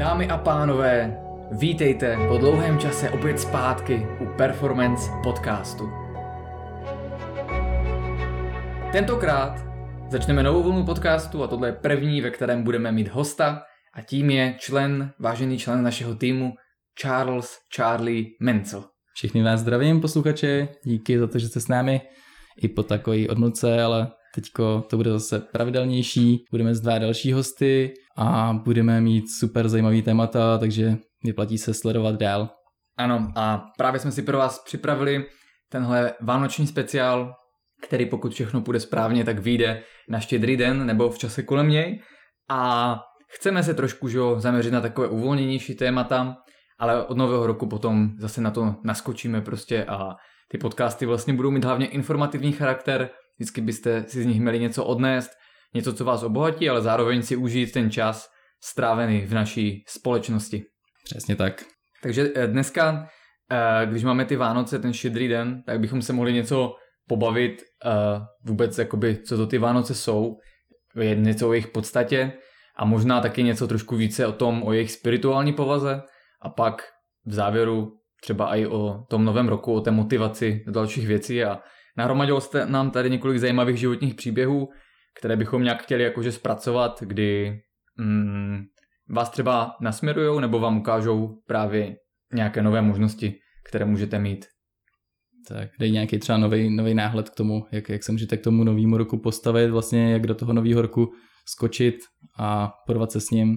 Dámy a pánové, vítejte po dlouhém čase opět zpátky u Performance podcastu. Tentokrát začneme novou vlnu podcastu a tohle je první, ve kterém budeme mít hosta a tím je člen, vážený člen našeho týmu Charles Charlie Menzel. Všichni vás zdravím, posluchače, díky za to, že jste s námi i po takové odmlce, ale teďko to bude zase pravidelnější, budeme dva další hosty a budeme mít super zajímavý témata, takže vyplatí se sledovat dál. Ano, a právě jsme si pro vás připravili tenhle vánoční speciál, který pokud všechno půjde správně, tak vyjde na štědrý den nebo v čase kolem něj. A chceme se trošku že, zaměřit na takové uvolněnější témata, ale od nového roku potom zase na to naskočíme prostě a ty podcasty vlastně budou mít hlavně informativní charakter, vždycky byste si z nich měli něco odnést, něco, co vás obohatí, ale zároveň si užít ten čas strávený v naší společnosti. Přesně tak. Takže eh, dneska, eh, když máme ty Vánoce, ten šedrý den, tak bychom se mohli něco pobavit eh, vůbec, jakoby, co to ty Vánoce jsou, něco o jejich podstatě a možná taky něco trošku více o tom, o jejich spirituální povaze a pak v závěru třeba i o tom novém roku, o té motivaci do dalších věcí a nahromadilo jste nám tady několik zajímavých životních příběhů, které bychom nějak chtěli jakože zpracovat, kdy mm, vás třeba nasměrujou nebo vám ukážou právě nějaké nové možnosti, které můžete mít. Tak dej nějaký třeba nový, nový náhled k tomu, jak, jak se můžete k tomu novému roku postavit, vlastně jak do toho nového roku skočit a porvat se s ním.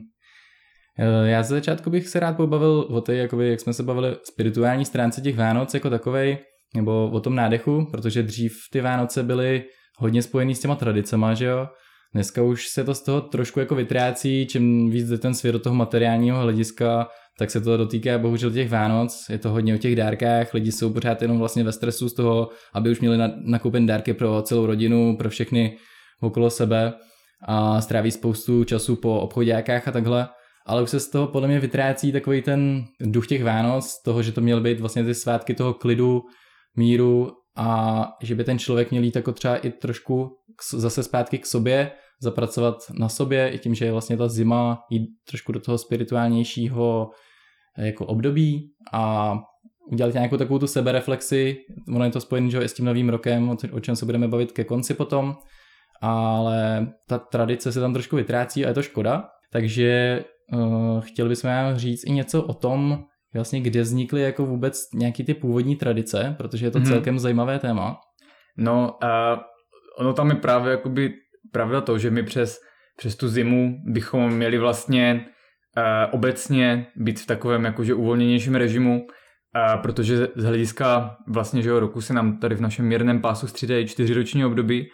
Eh, já ze začátku bych se rád pobavil o té, jakoby, jak jsme se bavili, spirituální stránce těch Vánoc jako takovej, nebo o tom nádechu, protože dřív ty Vánoce byly hodně spojený s těma tradicema, že jo. Dneska už se to z toho trošku jako vytrácí, čím víc jde ten svět do toho materiálního hlediska, tak se to dotýká bohužel těch Vánoc, je to hodně o těch dárkách, lidi jsou pořád jenom vlastně ve stresu z toho, aby už měli nakoupen dárky pro celou rodinu, pro všechny okolo sebe a stráví spoustu času po obchodákách a takhle ale už se z toho podle mě vytrácí takový ten duch těch Vánoc, toho, že to měly být vlastně ty svátky toho klidu, míru a že by ten člověk měl jít jako třeba i trošku zase zpátky k sobě, zapracovat na sobě i tím, že je vlastně ta zima jít trošku do toho spirituálnějšího eh, jako období a udělat nějakou takovou tu sebereflexi, ono je to spojené že s tím novým rokem, o čem se budeme bavit ke konci potom, ale ta tradice se tam trošku vytrácí a je to škoda, takže uh, chtěli bychom vám říct i něco o tom, vlastně kde vznikly jako vůbec nějaký ty původní tradice, protože je to mm-hmm. celkem zajímavé téma. No, uh, ono tam je právě jakoby pravda to, že my přes, přes tu zimu bychom měli vlastně uh, obecně být v takovém jakože uvolněnějším režimu, uh, protože z hlediska vlastně že roku se nám tady v našem mírném pásu střídají čtyřiroční období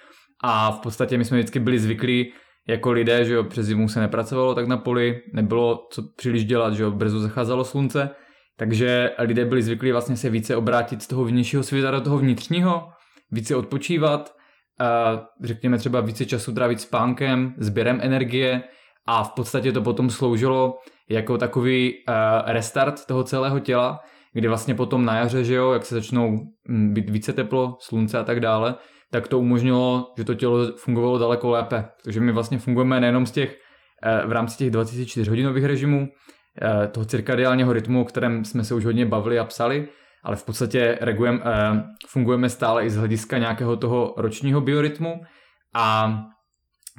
a v podstatě my jsme vždycky byli zvyklí jako lidé, že jo, přes zimu se nepracovalo tak na poli, nebylo co příliš dělat, že jo, brzo zacházelo slunce, takže lidé byli zvyklí vlastně se více obrátit z toho vnějšího světa do toho vnitřního, více odpočívat, řekněme třeba více času trávit spánkem, sběrem energie a v podstatě to potom sloužilo jako takový restart toho celého těla, kdy vlastně potom na jaře, že jo, jak se začnou mm, být více teplo, slunce a tak dále, tak to umožnilo, že to tělo fungovalo daleko lépe. Protože my vlastně fungujeme nejenom z těch, v rámci těch 24 hodinových režimů, toho cirkadiálního rytmu, o kterém jsme se už hodně bavili a psali, ale v podstatě regujem, eh, fungujeme stále i z hlediska nějakého toho ročního biorytmu a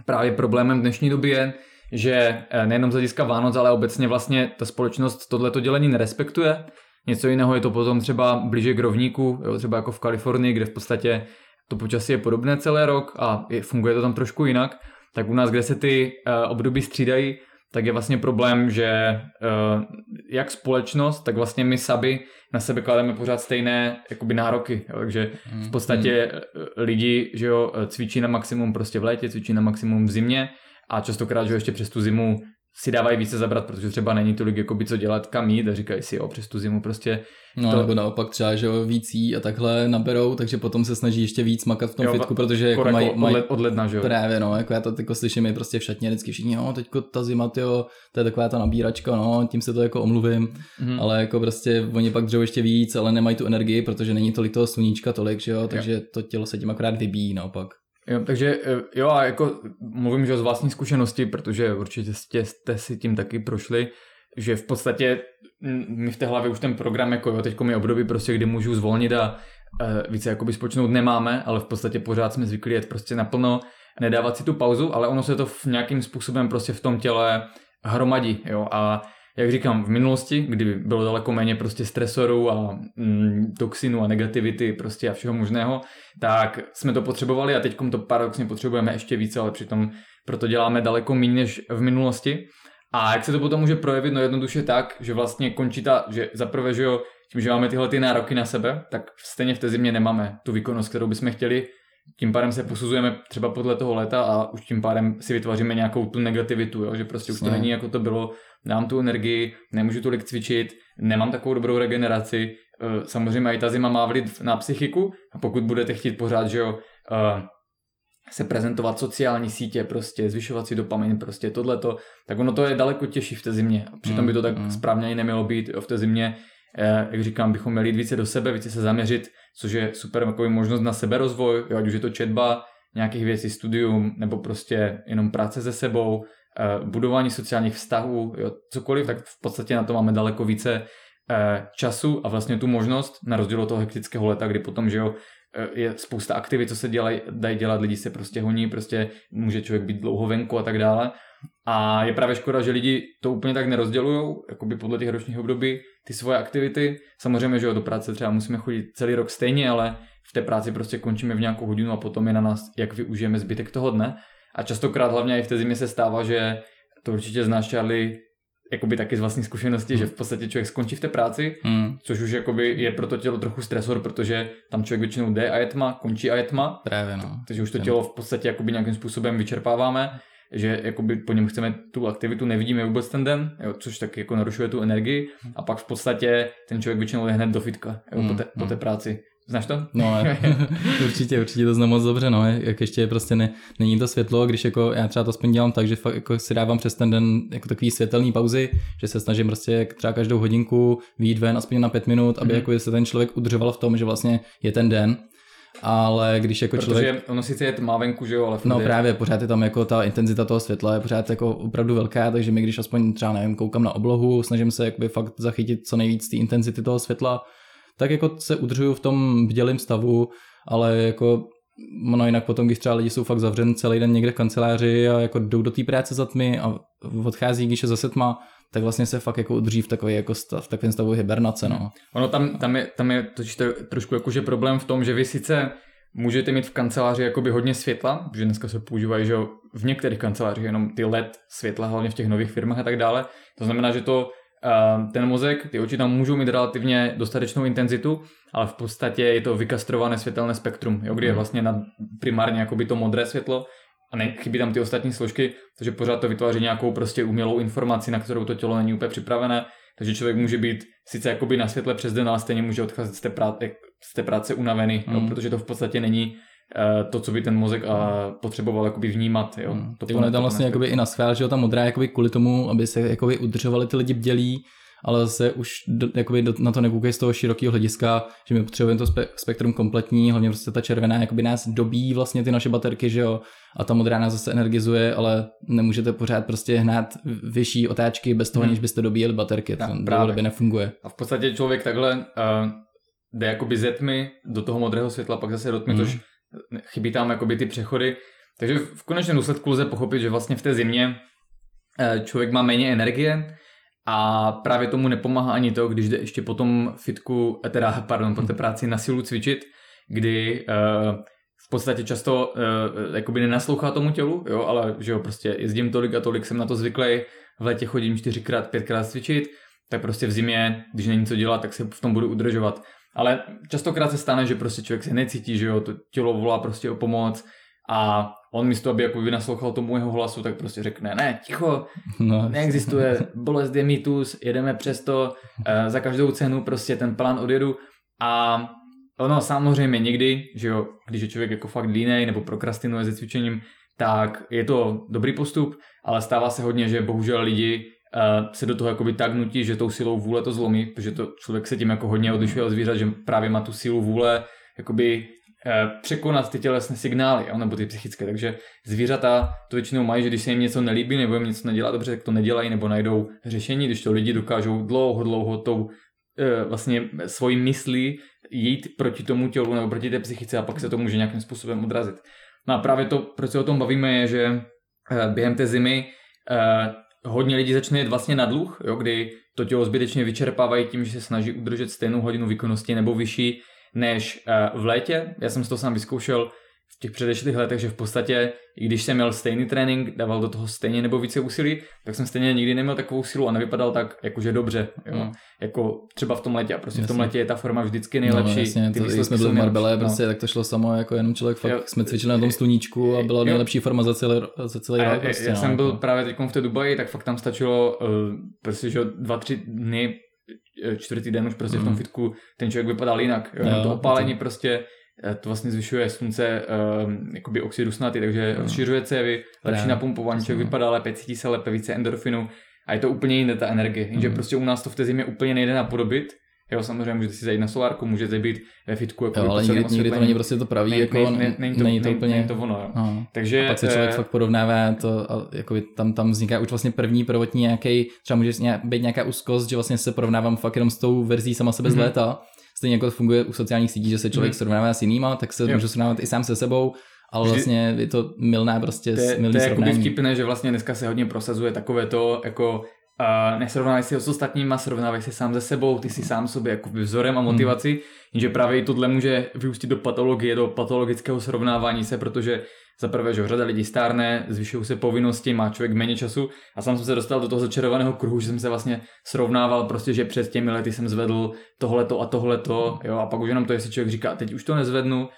právě problémem dnešní doby je, že nejenom z hlediska Vánoc, ale obecně vlastně ta společnost tohleto dělení nerespektuje. Něco jiného je to potom třeba blíže k rovníku, jo, třeba jako v Kalifornii, kde v podstatě to počasí je podobné celý rok a je, funguje to tam trošku jinak, tak u nás, kde se ty období střídají, tak je vlastně problém, že uh, jak společnost, tak vlastně my sami na sebe klademe pořád stejné jakoby nároky. Jo? Takže v hmm. podstatě mm. lidi že jo, cvičí na maximum prostě v létě, cvičí na maximum v zimě a častokrát, že jo, ještě přes tu zimu si dávají více zabrat, protože třeba není tolik jakoby co dělat, kam jít a říkají si, jo, přes tu zimu prostě. No to... nebo naopak třeba, že jo, víc jí a takhle naberou, takže potom se snaží ještě víc makat v tom jo, fitku, protože jako mají, maj... od ledna, že jo. Právě, no, jako já to jako slyším je prostě v šatně vždycky všichni, jo, teďko ta zima, tyjo, to je taková ta nabíračka, no, tím se to jako omluvím, mm-hmm. ale jako prostě oni pak dřou ještě víc, ale nemají tu energii, protože není tolik toho sluníčka tolik, že jo, takže jo. to tělo se tím akorát vybíjí naopak. Jo, takže eh, jo, a jako mluvím že z vlastní zkušenosti, protože určitě jste, jste si tím taky prošli, že v podstatě mi v té hlavě už ten program, jako jo, teďko mi období prostě, kdy můžu zvolnit a uh, více jakoby spočnout nemáme, ale v podstatě pořád jsme zvyklí jet prostě naplno, nedávat si tu pauzu, ale ono se to v nějakým způsobem prostě v tom těle hromadí, jo, a jak říkám, v minulosti, kdy bylo daleko méně prostě stresorů a mm, toxinu a negativity prostě a všeho možného, tak jsme to potřebovali a teď to paradoxně potřebujeme ještě více, ale přitom proto děláme daleko méně než v minulosti. A jak se to potom může projevit? No jednoduše tak, že vlastně končí ta, že zaprvé, že jo, tím, že máme tyhle ty nároky na sebe, tak stejně v té zimě nemáme tu výkonnost, kterou bychom chtěli. Tím pádem se posuzujeme třeba podle toho léta a už tím pádem si vytváříme nějakou tu negativitu, jo? že prostě už to není jako to bylo, nemám tu energii, nemůžu tolik cvičit, nemám takovou dobrou regeneraci. Eh, samozřejmě i ta zima má vliv na psychiku a pokud budete chtít pořád, že jo, eh, se prezentovat sociální sítě, prostě zvyšovat si dopamin, prostě tohleto, tak ono to je daleko těžší v té zimě. Přitom by to tak mm. správně ani nemělo být. Jo, v té zimě, eh, jak říkám, bychom měli jít více do sebe, více se zaměřit, což je super jako možnost na seberozvoj, jo, ať už je to četba, nějakých věcí, studium, nebo prostě jenom práce se sebou, eh, budování sociálních vztahů, jo, cokoliv, tak v podstatě na to máme daleko více eh, času a vlastně tu možnost, na rozdíl od toho hektického leta, kdy potom, že jo, Eh, je spousta aktivit, co se dělají, dají dělat, lidi se prostě honí, prostě může člověk být dlouho venku a tak dále. A je právě škoda, že lidi to úplně tak nerozdělují, jakoby podle těch ročních období, ty svoje aktivity. Samozřejmě, že do práce třeba musíme chodit celý rok stejně, ale v té práci prostě končíme v nějakou hodinu a potom je na nás, jak využijeme zbytek toho dne. A častokrát hlavně i v té zimě se stává, že to určitě znáš, Charlie, jakoby taky z vlastní zkušenosti, mm. že v podstatě člověk skončí v té práci, mm. což už jakoby je pro to tělo trochu stresor, protože tam člověk většinou jde a je tma, končí a je tma. Právě no. Takže už to tělo v podstatě jakoby nějakým způsobem vyčerpáváme, že jakoby po něm chceme tu aktivitu, nevidíme vůbec ten den, jo, což tak jako narušuje tu energii a pak v podstatě ten člověk většinou jde hned do fitka jo, mm. po, té, mm. po té práci. Znáš to? No, určitě, určitě to znám moc dobře, no, jak ještě prostě ne, není to světlo, když jako já třeba to aspoň dělám tak, že fakt jako si dávám přes ten den jako takový světelný pauzy, že se snažím prostě třeba každou hodinku výjít ven aspoň na pět minut, aby mm-hmm. jako se ten člověk udržoval v tom, že vlastně je ten den, ale když jako Protože člověk... ono sice je tma venku, že jo, ale... No je... právě, pořád je tam jako ta intenzita toho světla je pořád jako opravdu velká, takže my když aspoň třeba nevím, koukám na oblohu, snažím se jakoby fakt zachytit co nejvíc té intenzity toho světla, tak jako se udržuju v tom bdělém stavu, ale jako ono jinak potom, když třeba lidi jsou fakt zavřen celý den někde v kanceláři a jako jdou do té práce za tmy a odchází, když je zase tma, tak vlastně se fakt jako udrží v takový jako stav, v takovém stavu hibernace, no. Ono tam, tam je, tam je totiž to trošku jakože problém v tom, že vy sice můžete mít v kanceláři jakoby hodně světla, že dneska se používají, že v některých kancelářích jenom ty LED světla, hlavně v těch nových firmách a tak dále. To znamená, že to ten mozek, ty oči tam můžou mít relativně dostatečnou intenzitu, ale v podstatě je to vykastrované světelné spektrum, jo, kdy je hmm. vlastně na primárně jakoby to modré světlo a ne, chybí tam ty ostatní složky, takže pořád to vytváří nějakou prostě umělou informaci, na kterou to tělo není úplně připravené, takže člověk může být sice jakoby na světle přes den, ale stejně může odcházet z té, práce, z té práce unavený, mm. jo, hmm. protože to v podstatě není Eh, to, co by ten mozek a eh, potřeboval jakoby vnímat. Jo. Hmm. To ono je tam vlastně jakoby i na schvál, že jo, ta modrá jakoby kvůli tomu, aby se jakoby udržovali ty lidi bdělí, ale zase už do, jakoby do, na to nekoukají z toho širokého hlediska, že my potřebujeme to spe, spektrum kompletní, hlavně prostě ta červená jakoby nás dobí vlastně ty naše baterky, že jo, a ta modrá nás zase energizuje, ale nemůžete pořád prostě hnát vyšší otáčky bez toho, hmm. než byste dobíjeli baterky, to by nefunguje. A v podstatě člověk takhle uh, jde jakoby ze tmy do toho modrého světla, pak zase do tmy, hmm. tož chybí tam jakoby ty přechody. Takže v konečném důsledku lze pochopit, že vlastně v té zimě eh, člověk má méně energie a právě tomu nepomáhá ani to, když jde ještě po tom fitku, eh, teda pardon, po té práci na silu cvičit, kdy uh, v podstatě často uh, jakoby nenaslouchá tomu tělu, jo, ale že jo, prostě jezdím tolik a tolik, jsem na to zvyklý, v létě chodím čtyřikrát, pětkrát cvičit, tak prostě v zimě, když není co dělat, tak se v tom budu udržovat. Ale častokrát se stane, že prostě člověk se necítí, že jo, to tělo volá prostě o pomoc a on místo, aby jako vynaslouchal tomu jeho hlasu, tak prostě řekne, ne, ticho, no. neexistuje, bolest je mýtus, jedeme přesto, e, za každou cenu prostě ten plán odjedu a ono samozřejmě někdy, že jo, když je člověk jako fakt línej nebo prokrastinuje se cvičením, tak je to dobrý postup, ale stává se hodně, že bohužel lidi se do toho jakoby tak nutí, že tou silou vůle to zlomí, protože to člověk se tím jako hodně odlišuje od zvířat, že právě má tu sílu vůle jakoby eh, překonat ty tělesné signály, jo, nebo ty psychické. Takže zvířata to většinou mají, že když se jim něco nelíbí nebo jim něco nedělá dobře, tak to nedělají nebo najdou řešení, když to lidi dokážou dlouho, dlouho tou eh, vlastně svojí myslí jít proti tomu tělu nebo proti té psychice a pak se to může nějakým způsobem odrazit. No a právě to, proč se o tom bavíme, je, že eh, během té zimy hodně lidí začne jet vlastně na dluh, jo, kdy to tělo zbytečně vyčerpávají tím, že se snaží udržet stejnou hodinu výkonnosti nebo vyšší než eh, v létě. Já jsem si to sám vyzkoušel v těch předešlých letech, že v podstatě, i když jsem měl stejný trénink, dával do toho stejně nebo více úsilí, tak jsem stejně nikdy neměl takovou sílu a nevypadal tak jakože dobře. Jo? Mm. Jako třeba v tom letě. A prostě jasně. v tom letě je ta forma vždycky nejlepší. No, jasně, to, když jsme byli v Marbele, no. prostě, tak to šlo samo, jako jenom člověk fakt jo, jsme cvičili na tom sluníčku a byla nejlepší forma za celý, za celý rok. Prostě, já no, jsem byl jako. právě teď v té Dubaji, tak fakt tam stačilo uh, prostě, že dva, tři dny čtvrtý den už prostě mm. v tom fitku ten člověk vypadal jinak. Jo? jo to opálení to... prostě Eh, to vlastně zvyšuje slunce um, jakoby oxid dusnatý, takže no. rozšiřuje cévy, lepší napumpování, člověk vypadá lépe, cítí se lépe, více endorfinu a je to úplně jiné ta energie, jenže mm. prostě u nás to v té zimě úplně nejde napodobit, Jo, samozřejmě můžete si zajít na solárku, můžete být ve fitku. Jako jo, ale nikdy, nikdy, to není prostě to pravý, ne, jako ne, ne, není, to, není to úplně... Není to ono, jo. No. Takže, a pak se člověk e... fakt porovnává to, a jako tam, tam vzniká už vlastně první prvotní nějaký, třeba může být nějaká úzkost, že vlastně se porovnávám fakt jenom s tou verzí sama sebe mm-hmm. z mhm. léta stejně jako to funguje u sociálních sítí, že se člověk mm. srovnává s jinýma, tak se jo. může srovnávat i sám se sebou, ale Vždy, vlastně je to milné prostě to je, milný to je jakoby vtipné, že vlastně dneska se hodně prosazuje takové to, jako uh, nesrovnávaj si ho s ostatníma, srovnávaj se sám ze sebou, ty si sám sobě jako vzorem a motivací, mm. jenže právě i tohle může vyústit do patologie, do patologického srovnávání se, protože za prvé, že řada lidí stárne, zvyšují se povinnosti, má člověk méně času a sám jsem se dostal do toho začarovaného kruhu, že jsem se vlastně srovnával prostě, že před těmi lety jsem zvedl tohleto a tohleto, jo, a pak už jenom to, jestli člověk říká, teď už to nezvednu,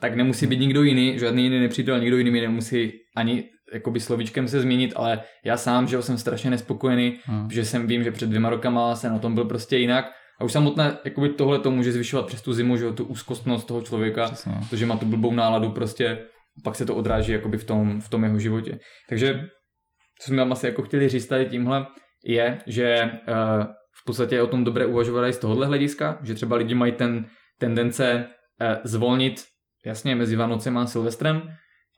tak nemusí být nikdo jiný, žádný jiný nepřítel, nikdo jiný mi nemusí ani jakoby slovíčkem se změnit, ale já sám, že jsem strašně nespokojený, hmm. že jsem vím, že před dvěma rokama jsem na tom byl prostě jinak a už samotné jakoby tohle to může zvyšovat přes tu zimu, že tu úzkostnost toho člověka, Přesně. to, že má tu blbou náladu prostě pak se to odráží jakoby v tom, v tom jeho životě. Takže co jsme tam asi jako chtěli říct tady tímhle, je, že uh, v podstatě o tom dobré uvažovat i z tohohle hlediska, že třeba lidi mají ten tendence uh, zvolnit, jasně, mezi Vánocem a Silvestrem,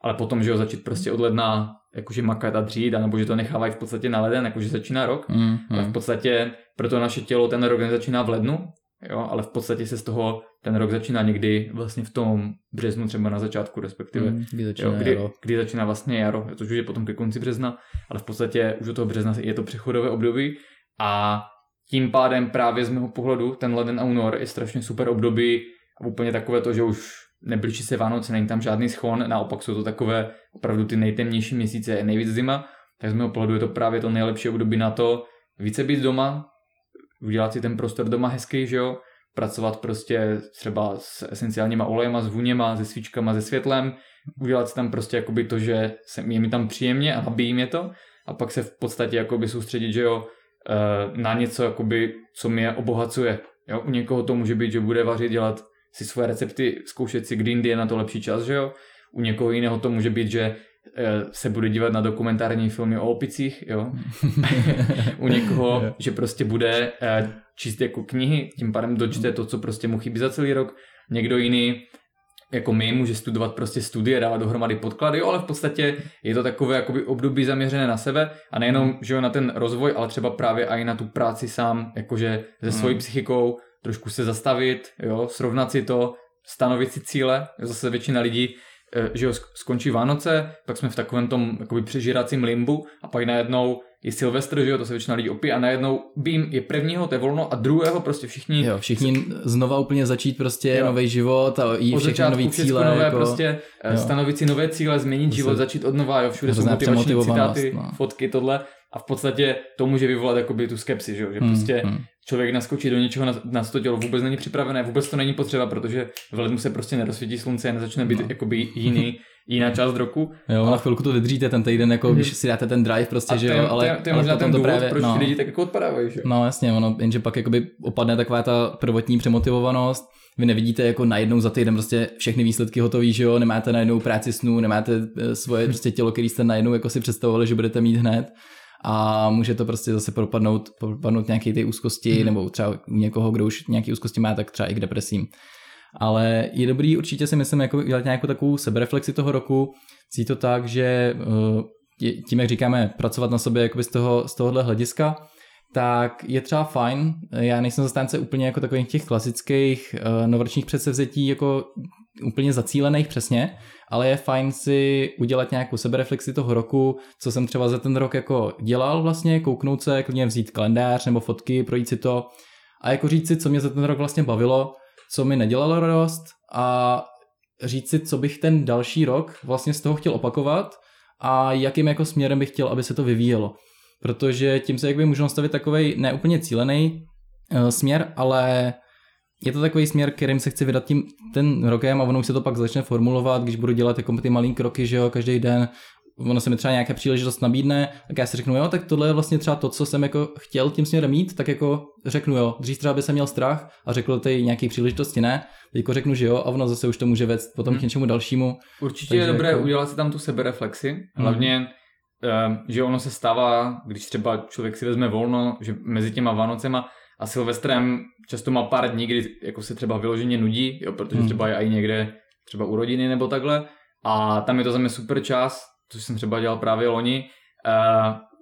ale potom, že ho začít prostě od ledna jakože makat a dřít, nebo že to nechávají v podstatě na leden, jakože začíná rok. Mm, mm. Ale v podstatě proto naše tělo ten rok nezačíná v lednu, jo, ale v podstatě se z toho ten rok začíná někdy vlastně v tom březnu, třeba na začátku respektive, mm, kdy, začíná jo, kdy, jaro. kdy začíná vlastně jaro, což už je potom ke konci března, ale v podstatě už od toho března je to přechodové období a tím pádem právě z mého pohledu ten leden a únor je strašně super období a úplně takové to, že už neblíží se Vánoce, není tam žádný schon, naopak jsou to takové opravdu ty nejtemnější měsíce, nejvíc zima, tak z mého pohledu je to právě to nejlepší období na to více být doma, udělat si ten prostor doma hezký, že jo, pracovat prostě třeba s esenciálníma olejema, s vůněma, se svíčkama, se světlem, udělat si tam prostě jakoby to, že se, je mi tam příjemně a nabíjí mě to a pak se v podstatě jakoby soustředit, že jo, eh, na něco, jakoby, co mě obohacuje. Jo? U někoho to může být, že bude vařit, dělat si svoje recepty, zkoušet si, kdy je na to lepší čas, že jo. U někoho jiného to může být, že Eh, se bude dívat na dokumentární filmy o opicích, jo. U někoho, že prostě bude eh, číst jako knihy, tím pádem dočte to, co prostě mu chybí za celý rok. Někdo jiný jako my může studovat prostě studie, dávat dohromady podklady, jo, ale v podstatě je to takové jakoby období zaměřené na sebe a nejenom že jo, na ten rozvoj, ale třeba právě i na tu práci sám, jakože se svojí psychikou trošku se zastavit, jo, srovnat si to, stanovit si cíle. Zase většina lidí Eh, že jo, skončí Vánoce, pak jsme v takovém tom jakoby přežíracím limbu a pak najednou je Silvestr, že jo, to se většina lidí opí a najednou bím je prvního, to je volno a druhého prostě všichni... Jo, všichni znova úplně začít prostě nový život a jí všechny nový cíle. nové jako, prostě, eh, jo. stanovit si nové cíle, změnit život, začít od nova, jo, všude jsou motivační citáty, no. fotky, tohle a v podstatě to může vyvolat jakoby tu skepsi, že, jo? že hmm, prostě hmm. Člověk naskočí do něčeho, na, na to tělo vůbec není připravené, vůbec to není potřeba, protože v lednu se prostě nerozsvítí slunce a nezačne být no. jakoby jiný, jiná část roku. Jo, na chvilku to vydržíte ten týden, jako mm-hmm. když si dáte ten drive prostě, a že jo, ale, to je, možná ten důvod, právě, proč no. lidi tak jako odpadávají, že? No jasně, ono, jenže pak jakoby opadne taková ta prvotní přemotivovanost, vy nevidíte jako najednou za týden prostě všechny výsledky hotový, že jo, nemáte najednou práci snů, nemáte eh, svoje prostě tělo, který jste najednou jako si představovali, že budete mít hned a může to prostě zase propadnout, propadnout nějaké ty úzkosti, mm. nebo třeba u někoho, kdo už nějaké úzkosti má, tak třeba i k depresím. Ale je dobrý určitě si myslím jako dělat nějakou takovou sebereflexi toho roku, cít to tak, že eh, tím, jak říkáme, pracovat na sobě jakoby z, toho, z tohohle hlediska, tak je třeba fajn, já nejsem zastánce úplně jako takových těch klasických uh, novoročních předsevzetí jako úplně zacílených přesně, ale je fajn si udělat nějakou sebereflexi toho roku, co jsem třeba za ten rok jako dělal vlastně, kouknout se, klidně vzít kalendář nebo fotky, projít si to a jako říct si, co mě za ten rok vlastně bavilo, co mi nedělalo radost a říct si, co bych ten další rok vlastně z toho chtěl opakovat a jakým jako směrem bych chtěl, aby se to vyvíjelo. Protože tím se jakby můžu nastavit takový neúplně cílený uh, směr, ale je to takový směr, kterým se chci vydat tím ten rokem a ono už se to pak začne formulovat, když budu dělat jako ty malé kroky, že jo, každý den, ono se mi třeba nějaká příležitost nabídne, tak já si řeknu, jo, tak tohle je vlastně třeba to, co jsem jako chtěl tím směrem mít, tak jako řeknu jo. Dřív třeba by jsem měl strach a řekl ty nějaký příležitosti ne, teď řeknu, že jo, a ono zase už to může vést potom hmm. k něčemu dalšímu. Určitě Takže je dobré jako... udělat si tam tu sebereflexi, hmm. hlavně hmm že ono se stává, když třeba člověk si vezme volno, že mezi těma Vánocema a Silvestrem často má pár dní, kdy jako se třeba vyloženě nudí, jo, protože hmm. třeba je i někde třeba u rodiny nebo takhle a tam je to za mě super čas, což jsem třeba dělal právě loni,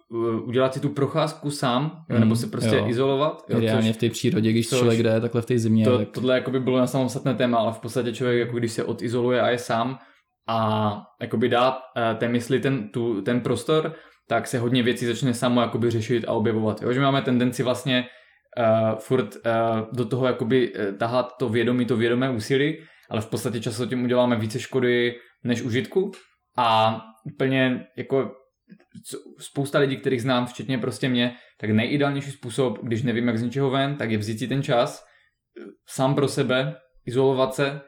uh, udělat si tu procházku sám, jo, nebo se prostě jo. izolovat. Jo, Ideálně což, v té přírodě, když což, člověk jde takhle v té zimě. To, tak... Tohle jako by bylo na samostatné téma, ale v podstatě člověk, jako když se odizoluje a je sám a jakoby dát uh, té mysli ten, tu, ten prostor, tak se hodně věcí začne samo jakoby řešit a objevovat. Jo? Že máme tendenci vlastně uh, furt uh, do toho jakoby uh, tahat to vědomí, to vědomé úsilí, ale v podstatě často tím uděláme více škody než užitku. A úplně jako spousta lidí, kterých znám, včetně prostě mě, tak nejideálnější způsob, když nevím, jak z ničeho ven, tak je vzít si ten čas sám pro sebe, izolovat se,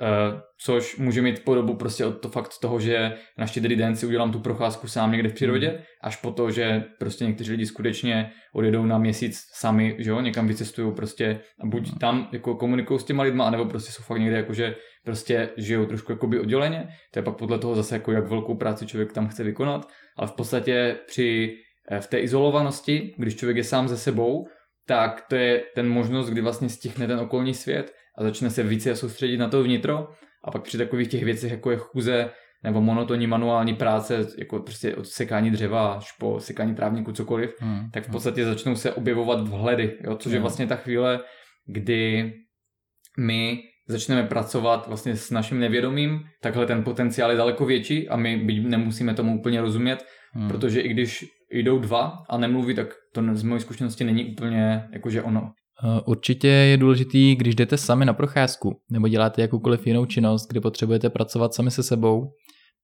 Uh, což může mít podobu prostě od to fakt toho, že na štědrý den si udělám tu procházku sám někde v přírodě, mm. až po to, že prostě někteří lidi skutečně odjedou na měsíc sami, že jo, někam vycestují prostě a buď mm. tam jako komunikují s těma lidma, anebo prostě jsou fakt někde jakože prostě žijou trošku jakoby odděleně, to je pak podle toho zase jako jak velkou práci člověk tam chce vykonat, ale v podstatě při eh, v té izolovanosti, když člověk je sám ze sebou, tak to je ten možnost, kdy vlastně stichne ten okolní svět a začne se více soustředit na to vnitro a pak při takových těch věcech, jako je chůze nebo monotonní manuální práce, jako prostě od sekání dřeva až po sekání trávníku, cokoliv, hmm. tak v hmm. podstatě začnou se objevovat vhledy, jo, což hmm. je vlastně ta chvíle, kdy my začneme pracovat vlastně s naším nevědomím, takhle ten potenciál je daleko větší a my nemusíme tomu úplně rozumět, hmm. protože i když jdou dva a nemluví, tak to z mojej zkušenosti není úplně jakože ono. Eh, určitě je důležitý, když jdete sami na procházku nebo děláte jakoukoliv jinou činnost, kde potřebujete pracovat sami se sebou,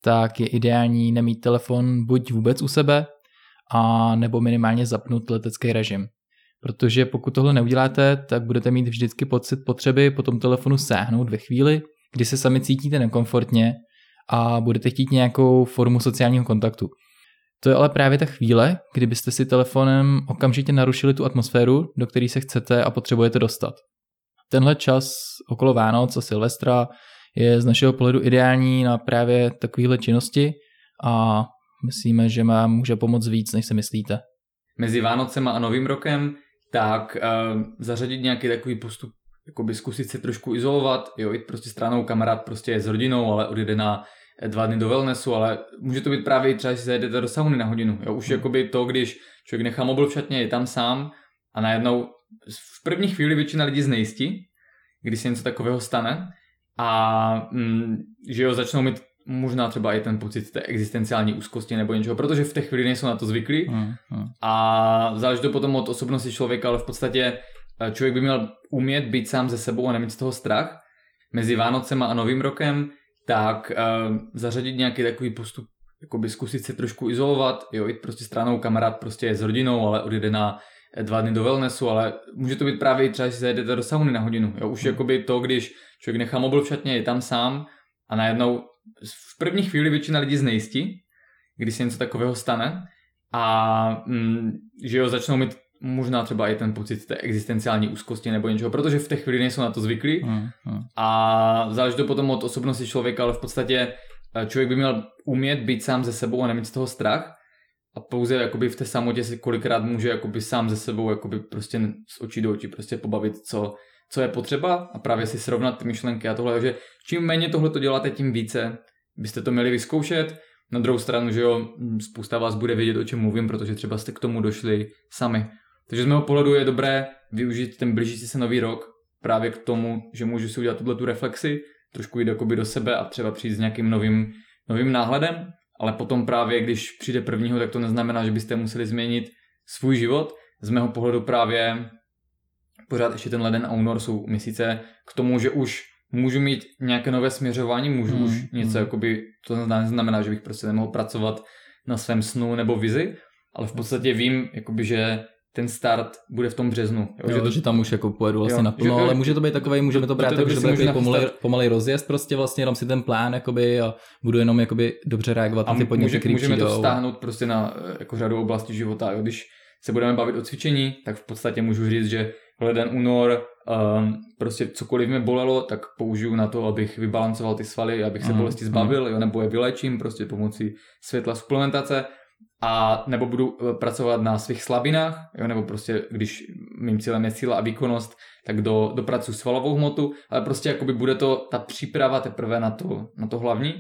tak je ideální nemít telefon buď vůbec u sebe, a nebo minimálně zapnout letecký režim. Protože pokud tohle neuděláte, tak budete mít vždycky pocit potřeby po tom telefonu sáhnout ve chvíli, kdy se sami cítíte nekomfortně a budete chtít nějakou formu sociálního kontaktu. To je ale právě ta chvíle, kdybyste si telefonem okamžitě narušili tu atmosféru, do které se chcete a potřebujete dostat. Tenhle čas okolo Vánoc a Silvestra je z našeho pohledu ideální na právě takovéhle činnosti a myslíme, že vám může pomoct víc, než si myslíte. Mezi Vánocema a Novým rokem tak uh, zařadit nějaký takový postup, jakoby zkusit se trošku izolovat, jo, jít prostě stranou kamarád prostě je s rodinou, ale odjede na dva dny do wellnessu, ale může to být právě i třeba, že zajedete do sauny na hodinu. Jo? Už hmm. jakoby to, když člověk nechá mobil v šatně, je tam sám a najednou v první chvíli většina lidí znejistí, když se něco takového stane a mm, že jo, začnou mít možná třeba i ten pocit té existenciální úzkosti nebo něčeho, protože v té chvíli nejsou na to zvyklí hmm, hmm. a záleží to potom od osobnosti člověka, ale v podstatě eh, člověk by měl umět být sám ze sebou a nemít z toho strach. Mezi Vánocema a Novým rokem tak uh, zařadit nějaký takový postup, jakoby zkusit se trošku izolovat, jo, jít prostě stranou kamarád prostě je s rodinou, ale odjede na dva dny do wellnessu, ale může to být právě i třeba, že zajedete do sauny na hodinu, jo, už hmm. jakoby to, když člověk nechá mobil v šatně, je tam sám a najednou v první chvíli většina lidí znejistí, když se něco takového stane a mm, že jo, začnou mít možná třeba i ten pocit té existenciální úzkosti nebo něčeho, protože v té chvíli nejsou na to zvyklí hmm, hmm. a záleží to potom od osobnosti člověka, ale v podstatě eh, člověk by měl umět být sám ze sebou a nemít z toho strach a pouze jakoby v té samotě si kolikrát může jakoby sám ze sebou jakoby prostě z očí do očí prostě pobavit, co, co je potřeba a právě si srovnat ty myšlenky a tohle, že čím méně tohle to děláte, tím více byste to měli vyzkoušet. Na druhou stranu, že jo, spousta vás bude vědět, o čem mluvím, protože třeba jste k tomu došli sami. Takže z mého pohledu je dobré využít ten blížící se nový rok právě k tomu, že můžu si udělat tuhle tu reflexi, trošku jít do sebe a třeba přijít s nějakým novým, novým náhledem, ale potom právě, když přijde prvního, tak to neznamená, že byste museli změnit svůj život. Z mého pohledu právě pořád ještě ten leden a únor jsou měsíce k tomu, že už můžu mít nějaké nové směřování, můžu mm, už něco, mm. jakoby, to neznamená, že bych prostě nemohl pracovat na svém snu nebo vizi, ale v podstatě vím, jakoby, že ten start bude v tom březnu. Jo, jo, že, to, že tam už jako pojedu vlastně jo, naplno, že, ale může to být takový, můžeme to, brát tak, že to bude pomalej, pomalej rozjezd prostě vlastně, jenom si ten plán jakoby a budu jenom jakoby dobře reagovat a na ty podněty, může, Můžeme to vztáhnout prostě na jako řadu oblastí života. Jo. Když se budeme bavit o cvičení, tak v podstatě můžu říct, že leden, únor, um, prostě cokoliv mě bolelo, tak použiju na to, abych vybalancoval ty svaly, abych se bolesti zbavil, jo, nebo je vylečím prostě pomocí světla suplementace a nebo budu eh, pracovat na svých slabinách, jo, nebo prostě když mým cílem je síla a výkonnost, tak do, dopracuji svalovou hmotu, ale prostě jakoby bude to ta příprava teprve na to, na to hlavní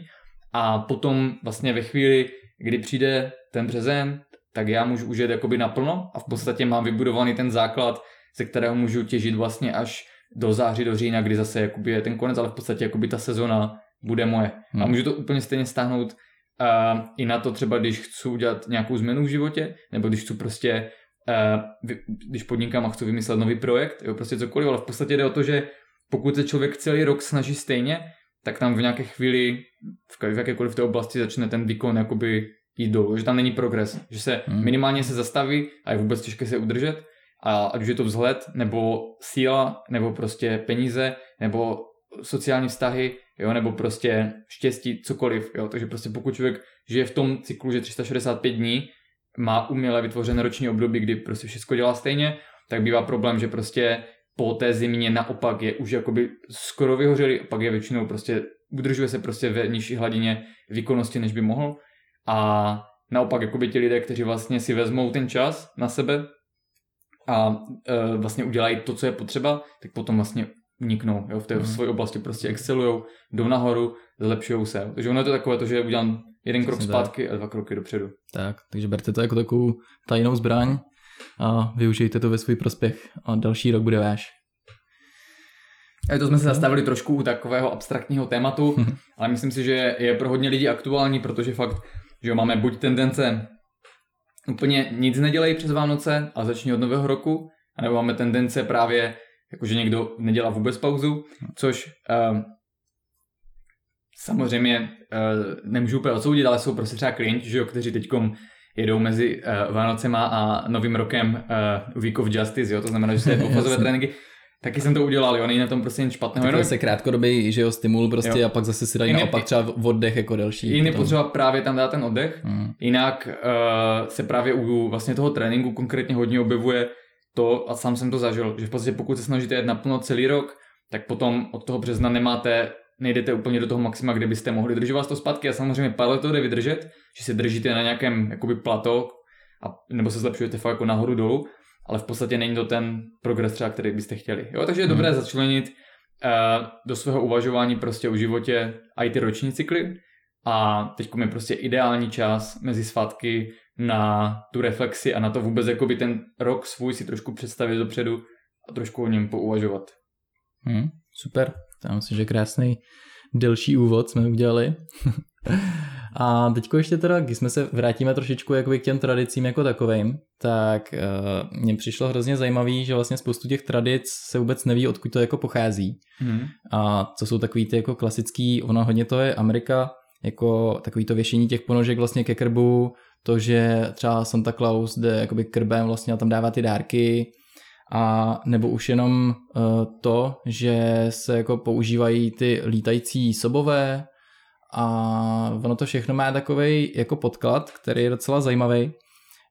a potom vlastně ve chvíli, kdy přijde ten březen, tak já můžu už jet jakoby naplno a v podstatě mám vybudovaný ten základ, ze kterého můžu těžit vlastně až do září, do října, kdy zase jakoby je ten konec, ale v podstatě jakoby ta sezona bude moje. Hmm. A můžu to úplně stejně stáhnout uh, i na to třeba, když chci udělat nějakou změnu v životě, nebo když chci prostě, uh, když podnikám a chci vymyslet nový projekt, jo, prostě cokoliv, ale v podstatě jde o to, že pokud se člověk celý rok snaží stejně, tak tam v nějaké chvíli, v jakékoliv té oblasti začne ten výkon jakoby jít dolů, že tam není progres, že se hmm. minimálně se zastaví a je vůbec těžké se udržet a ať už je to vzhled, nebo síla, nebo prostě peníze, nebo sociální vztahy, jo, nebo prostě štěstí, cokoliv, jo, takže prostě pokud člověk žije v tom cyklu, že 365 dní má uměle vytvořené roční období, kdy prostě všechno dělá stejně, tak bývá problém, že prostě po té zimě naopak je už jakoby skoro vyhořelý, pak je většinou prostě, udržuje se prostě ve nižší hladině výkonnosti, než by mohl. A naopak jakoby ti lidé, kteří vlastně si vezmou ten čas na sebe a e, vlastně udělají to, co je potřeba, tak potom vlastně uniknou, jo, v té mm. své oblasti prostě excelujou, jdou nahoru, zlepšují se. Takže ono je to takové to, že udělám jeden krok Přesně zpátky tak. a dva kroky dopředu. Tak, takže berte to jako takovou tajnou zbraň a využijte to ve svůj prospěch a další rok bude váš. A to jsme se zastavili trošku u takového abstraktního tématu, ale myslím si, že je pro hodně lidí aktuální, protože fakt, že máme buď tendence úplně nic nedělej přes Vánoce a začni od nového roku, anebo máme tendence právě jakože někdo nedělá vůbec pauzu, což uh, samozřejmě uh, nemůžu úplně odsoudit, ale jsou prostě třeba klienti, že jo, kteří teď jedou mezi uh, Vánocema a Novým rokem uh, Week of Justice, jo, to znamená, že se jedou fazové tréninky. Taky jsem to udělal, jo, není na tom prostě nic špatného. Takhle se krátkodobý, že jo, stimul prostě jo. a pak zase si dají naopak třeba oddech jako další. Jiný potřeba právě tam dát ten oddech, mm. jinak uh, se právě u vlastně toho tréninku konkrétně hodně objevuje to, a sám jsem to zažil, že v podstatě pokud se snažíte jet naplno celý rok, tak potom od toho března nemáte, nejdete úplně do toho maxima, kde byste mohli držet vás to zpátky a samozřejmě pár let to jde vydržet, že se držíte na nějakém jakoby plato, a, nebo se zlepšujete fakt jako nahoru dolů, ale v podstatě není to ten progres třeba, který byste chtěli. Jo? Takže je hmm. dobré začlenit uh, do svého uvažování prostě o životě i ty roční cykly a teď je prostě ideální čas mezi svátky na tu reflexi a na to vůbec jakoby ten rok svůj si trošku představit dopředu a trošku o něm pouvažovat. Hmm, super, to myslím, že krásný delší úvod jsme udělali. a teďko ještě teda, když jsme se vrátíme trošičku jakoby k těm tradicím jako takovým, tak uh, mně přišlo hrozně zajímavý, že vlastně spoustu těch tradic se vůbec neví, odkud to jako pochází. Hmm. A co jsou takový ty jako klasický, ono hodně to je Amerika, jako takový to věšení těch ponožek vlastně ke krbu, to, že třeba Santa Claus jde jakoby krbem vlastně a tam dává ty dárky, a nebo už jenom uh, to, že se jako používají ty lítající sobové a ono to všechno má takový jako podklad, který je docela zajímavý.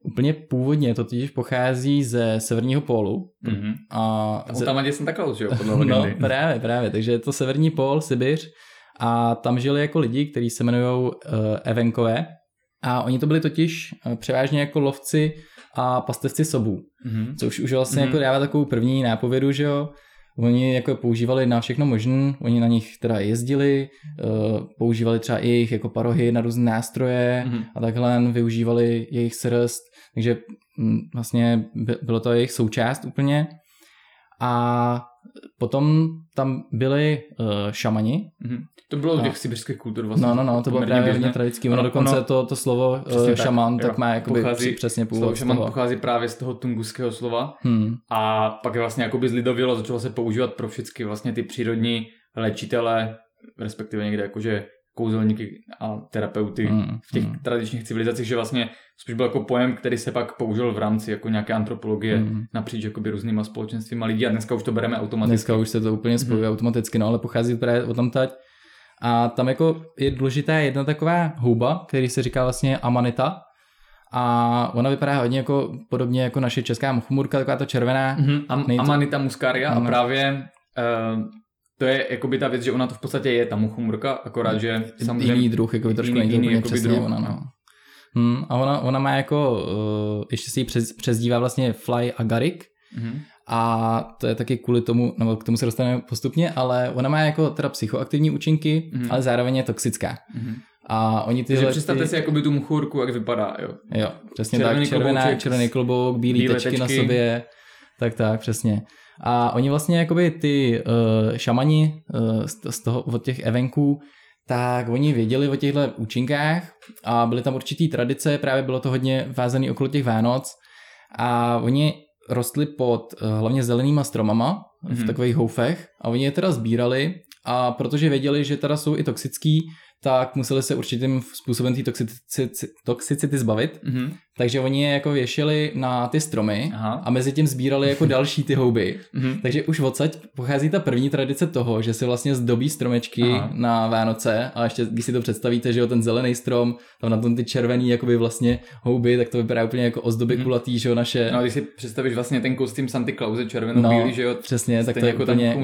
Úplně původně to totiž pochází ze severního pólu. Mm-hmm. A, a ze... tam je Santa Claus, jo? no, právě, právě. Takže je to severní pól, Sibiř. A tam žili jako lidi, kteří se jmenují uh, Evenkové. A oni to byli totiž uh, převážně jako lovci a pastevci sobů. Mm-hmm. Což už vlastně mm-hmm. jako dává takovou první nápovědu, že jo. Oni jako používali na všechno možné, oni na nich teda jezdili, uh, používali třeba i jejich jako parohy na různé nástroje mm-hmm. a takhle využívali jejich srst, takže mm, vlastně bylo to jejich součást úplně. A potom tam byli uh, šamani. Mm-hmm. To bylo u těch sibirských kultur vlastně. No, no, no, to bylo právě hodně tradický. Ono, dokonce ono, to, to slovo uh, šaman, tak, tak má jakoby pochází, přesně původ šaman pochází právě z toho tunguského slova hmm. a pak je vlastně jakoby zlidovělo, začalo se používat pro všechny vlastně ty přírodní léčitele, respektive někde jakože kouzelníky a terapeuty mm, v těch mm. tradičních civilizacích, že vlastně spíš byl jako pojem, který se pak použil v rámci jako nějaké antropologie mm. napříč jakoby různýma společenstvíma lidí a dneska už to bereme automaticky. Dneska už se to úplně spojuje mm. automaticky, no ale pochází právě o tam tať. A tam jako je důležitá jedna taková houba, který se říká vlastně amanita, a ona vypadá hodně jako podobně jako naše česká muchumurka, taková ta červená. Mm-hmm. Am-. Amanita muscaria a právě uh, to je jakoby ta věc, že ona to v podstatě je ta muchumurka, akorát, že samozřejmě... Jiný druh, jako trošku jiný, jiný, jiný přesně druh. ona, no. Hmm, a ona, ona má jako, uh, ještě si ji přez, přezdívá vlastně Fly Agarik, mm-hmm. A to je taky kvůli tomu, nebo k tomu se dostaneme postupně, ale ona má jako teda psychoaktivní účinky, mm-hmm. ale zároveň je toxická. Mm-hmm. A oni tyhle... Takže představte ty... si jakoby tu muchurku, jak vypadá, jo. Jo, přesně červený tak, červená, červený klobouk, bílý, bílé tečky, tečky na sobě, tak tak, přesně. A oni vlastně jakoby ty uh, šamani uh, z toho, od těch evenků, tak oni věděli o těchto účinkách a byly tam určitý tradice, právě bylo to hodně vázané okolo těch Vánoc a oni rostli pod uh, hlavně zelenýma stromama mm-hmm. v mhm. takových houfech a oni je teda sbírali a protože věděli, že teda jsou i toxický, tak museli se určitým způsobem té toxicity, toxicity zbavit. Mm-hmm. Takže oni je jako věšili na ty stromy Aha. a mezi tím sbírali jako další ty houby. Mm-hmm. Takže už odsaď pochází ta první tradice toho, že si vlastně zdobí stromečky Aha. na Vánoce a ještě když si to představíte, že jo, ten zelený strom, tam na tom ty červený jakoby vlastně houby, tak to vypadá úplně jako ozdoby mm-hmm. kulatý, že jo, naše. No a když si představíš vlastně ten kostým Santa Clause červenou-bílý, no, že jo. Přesně, tak to je jako úplně,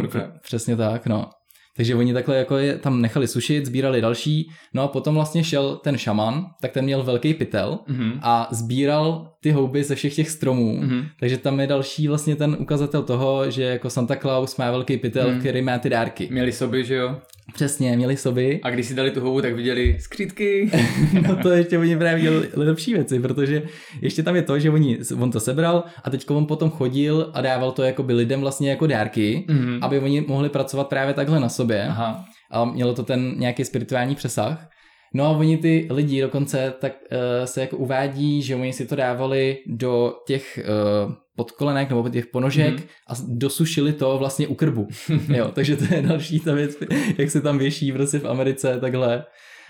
přesně tak, no. Takže oni takhle jako je tam nechali sušit, sbírali další, no a potom vlastně šel ten šaman, tak ten měl velký pytel mm-hmm. a sbíral ty houby ze všech těch stromů, mm-hmm. takže tam je další vlastně ten ukazatel toho, že jako Santa Claus má velký pytel, mm. který má ty dárky. Měli soby, že jo? Přesně, měli soby. A když si dali tu houbu, tak viděli skřítky. no to ještě oni právě viděli lepší věci, protože ještě tam je to, že oni, on to sebral a teď on potom chodil a dával to jako by lidem vlastně jako dárky, mm-hmm. aby oni mohli pracovat právě takhle na sobě. Aha. A mělo to ten nějaký spirituální přesah. No a oni ty lidi dokonce tak uh, se jako uvádí, že oni si to dávali do těch uh, podkolenek nebo těch ponožek mm-hmm. a dosušili to vlastně u krbu. jo, takže to je další ta věc, jak se tam věší prostě v Americe takhle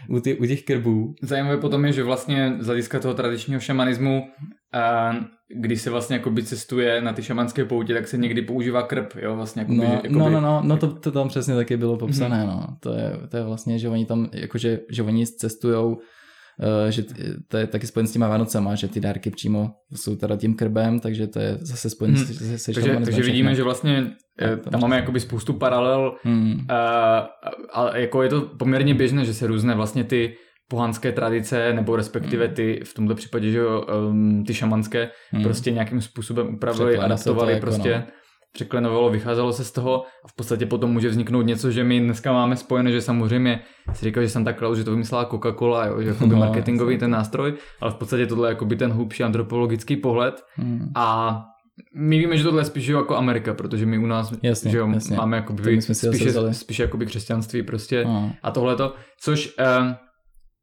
u, ty, u těch krbů. Zajímavé potom je, že vlastně z hlediska toho tradičního šamanismu, a když se vlastně jakoby cestuje na ty šamanské poutě, tak se někdy používá krb, jo, vlastně jakoby, no, že, jakoby, no, no, no, no to, to tam přesně taky bylo popsané, mm-hmm. no. To je, to je vlastně, že oni tam, jakože, že oni cestujou Eh, že to je taky spojen s těma Vánocema, že ty dárky přímo jsou teda tím krbem, takže to je zase spojen hmm. se, se Takže, takže vidíme, že vlastně eh, tam máme jakoby spoustu paralel hmm. a, a jako je to poměrně běžné, že se různé vlastně ty pohanské tradice, nebo respektive hmm. ty, v tomto případě, že um, ty šamanské, hmm. prostě nějakým způsobem upravili, adaptovali jako, prostě. No překlenovalo, vycházelo se z toho a v podstatě potom může vzniknout něco, že my dneska máme spojené, že samozřejmě si říkal, že Santa Claus, že to vymyslela Coca-Cola, jo, že jako no, marketingový ten nástroj, ale v podstatě tohle je jakoby ten hlubší antropologický pohled hmm. a my víme, že tohle je spíš jako Amerika, protože my u nás jasně, že jo, jasně. máme jakoby spíše, spíše jakoby křesťanství prostě no. a tohleto, což uh,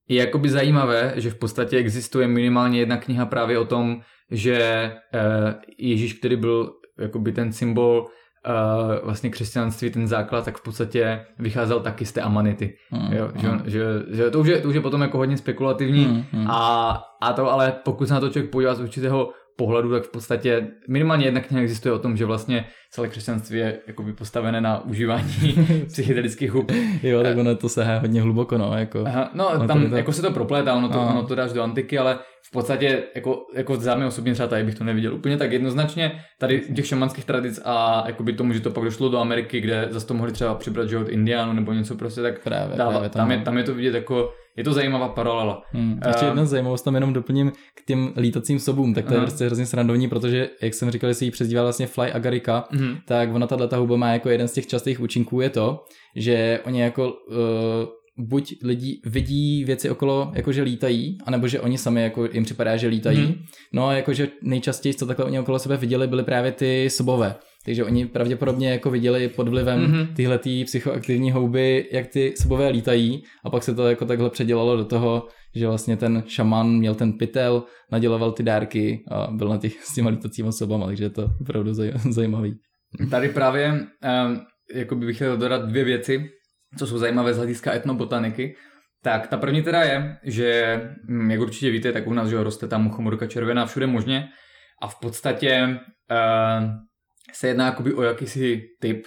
je jakoby zajímavé, že v podstatě existuje minimálně jedna kniha právě o tom, že uh, Ježíš, který byl jakoby ten symbol uh, vlastně křesťanství, ten základ, tak v podstatě vycházel taky z té amanity. Mm, jo, mm. Že, že, že to, už je, to už je potom jako hodně spekulativní mm, mm. A, a to ale pokud se na to člověk podívá z určitého pohledu, tak v podstatě minimálně jedna kniha existuje o tom, že vlastně celé křesťanství je jakoby postavené na užívání psychedelických hub. jo, tak ono to sahá hodně hluboko, no. Jako, Aha, no, tam to, jako se to proplétá, ono to, ono to dáš do antiky, ale v podstatě jako, jako za mě osobně třeba tady bych to neviděl úplně tak jednoznačně. Tady těch šamanských tradic a jakoby tomu, že to pak došlo do Ameriky, kde zase to mohli třeba přibrat že od Indiánu nebo něco prostě tak právě, dává, právě tam, je, tam je to vidět jako, je to zajímavá paralela. Hmm. Ještě jedna zajímavost tam jenom doplním k těm lítacím sobům, tak to Aha. je prostě hrozně srandovní, protože, jak jsem říkal, že se jí přezdívá vlastně Fly Agarika, mm. tak ona tato houba má jako jeden z těch častých účinků je to, že oni jako uh, buď lidi vidí věci okolo, jakože lítají, anebo že oni sami jako jim připadá, že lítají. Mm. No a jakože nejčastěji, co takhle oni okolo sebe viděli, byly právě ty sobové. Takže oni pravděpodobně jako viděli pod vlivem mm-hmm. tyhle psychoaktivní houby, jak ty sobové lítají a pak se to jako takhle předělalo do toho, že vlastně ten šaman měl ten pytel, naděloval ty dárky a byl na těch s těma lítajícíma osobama, takže je to opravdu zajímavý. Tady právě um, jako bych chtěl dodat dvě věci, co jsou zajímavé z hlediska etnobotaniky. Tak ta první teda je, že hm, jak určitě víte, tak u nás že roste tam muchomorka červená všude možně a v podstatě uh, se jedná jakoby o jakýsi typ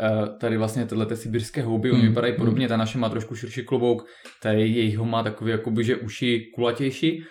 uh, tady vlastně tyhle ty sibirské houby, mm. oni hmm, vypadají hmm. podobně, ta naše má trošku širší klobouk, tady jejího má takový jakoby, že uši kulatější,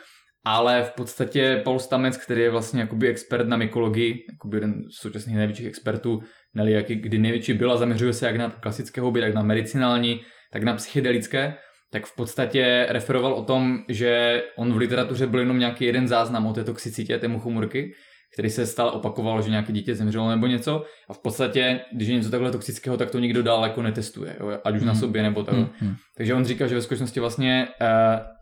ale v podstatě Paul Stamec, který je vlastně jakoby expert na mykologii, jakoby jeden z současných největších expertů, neli jaký, kdy největší byla, zaměřuje se jak na klasické houby, tak na medicinální, tak na psychedelické, tak v podstatě referoval o tom, že on v literatuře byl jenom nějaký jeden záznam o té toxicitě té muchomurky, který se stále opakoval, že nějaké dítě zemřelo nebo něco a v podstatě, když je něco takhle toxického, tak to nikdo dál jako netestuje, jo? ať už mm. na sobě nebo tak. Mm. Takže on říká, že ve skutečnosti vlastně uh,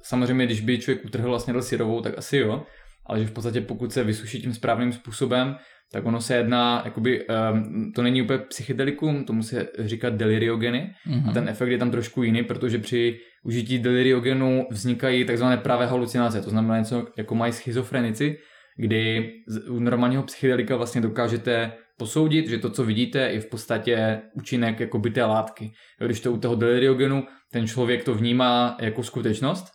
samozřejmě, když by člověk utrhl vlastně syrovou, tak asi jo, ale že v podstatě pokud se vysuší tím správným způsobem, tak ono se jedná, jakoby, um, to není úplně psychedelikum, tomu se říká deliriogeny mm-hmm. a ten efekt je tam trošku jiný, protože při užití deliriogenu vznikají takzvané pravé halucinace, to znamená něco jako mají schizofrenici, kdy u normálního psychedelika vlastně dokážete posoudit, že to, co vidíte, je v podstatě účinek jako té látky. Když to u toho deliriogenu, ten člověk to vnímá jako skutečnost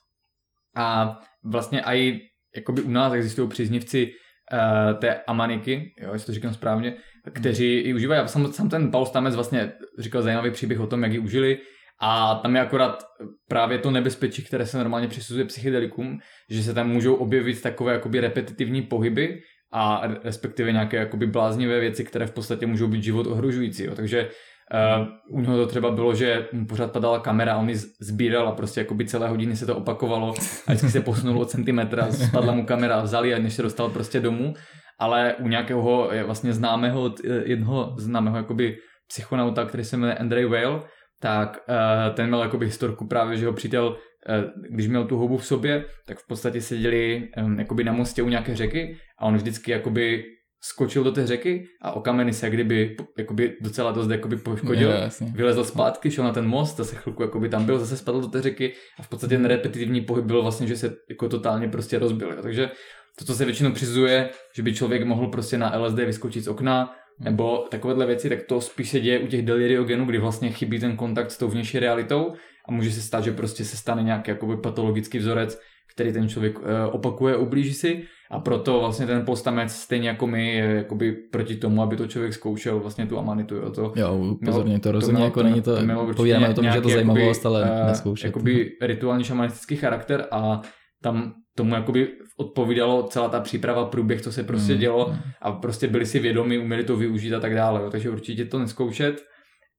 a vlastně i jakoby u nás existují příznivci uh, té amaniky, jo, jestli to říkám správně, kteří ji užívají. A sam, sam ten Paul Stamec vlastně říkal zajímavý příběh o tom, jak ji užili a tam je akorát právě to nebezpečí, které se normálně přisuzuje psychedelikům, že se tam můžou objevit takové jakoby repetitivní pohyby a respektive nějaké jakoby bláznivé věci, které v podstatě můžou být život ohrožující. Jo. Takže Uh, u něho to třeba bylo, že mu pořád padala kamera a on ji sbíral a prostě jakoby celé hodiny se to opakovalo a vždycky se posunul o centimetra, spadla mu kamera a vzali a než se dostal prostě domů. Ale u nějakého vlastně známého, jednoho známého jakoby psychonauta, který se jmenuje Andrej Whale, tak uh, ten měl jakoby historku právě, že ho přítel, uh, když měl tu houbu v sobě, tak v podstatě seděli jakoby na mostě u nějaké řeky a on vždycky jakoby skočil do té řeky a o kameny se kdyby jakoby docela dost jakoby poškodil, je, vylezl zpátky, šel na ten most, zase chvilku jakoby tam byl, zase spadl do té řeky a v podstatě ten repetitivní pohyb byl vlastně, že se jako totálně prostě rozbil. Jo. Takže to, co se většinou přizuje, že by člověk mohl prostě na LSD vyskočit z okna, nebo takovéhle věci, tak to spíš se děje u těch deliriogenů, kdy vlastně chybí ten kontakt s tou vnější realitou a může se stát, že prostě se stane nějaký jakoby patologický vzorec, který ten člověk uh, opakuje, ublíží si a proto vlastně ten postamec stejně jako my je jakoby proti tomu, aby to člověk zkoušel vlastně tu amanitu. Jo, to jo pozorně, to to jako není to, to povídáme o tom, že to zajímavost, ale uh, neskoušet. Jakoby rituální šamanistický charakter a tam tomu jakoby odpovídalo celá ta příprava, průběh, co se prostě mm. dělo a prostě byli si vědomi, uměli to využít a tak dále. Jo. Takže určitě to neskoušet.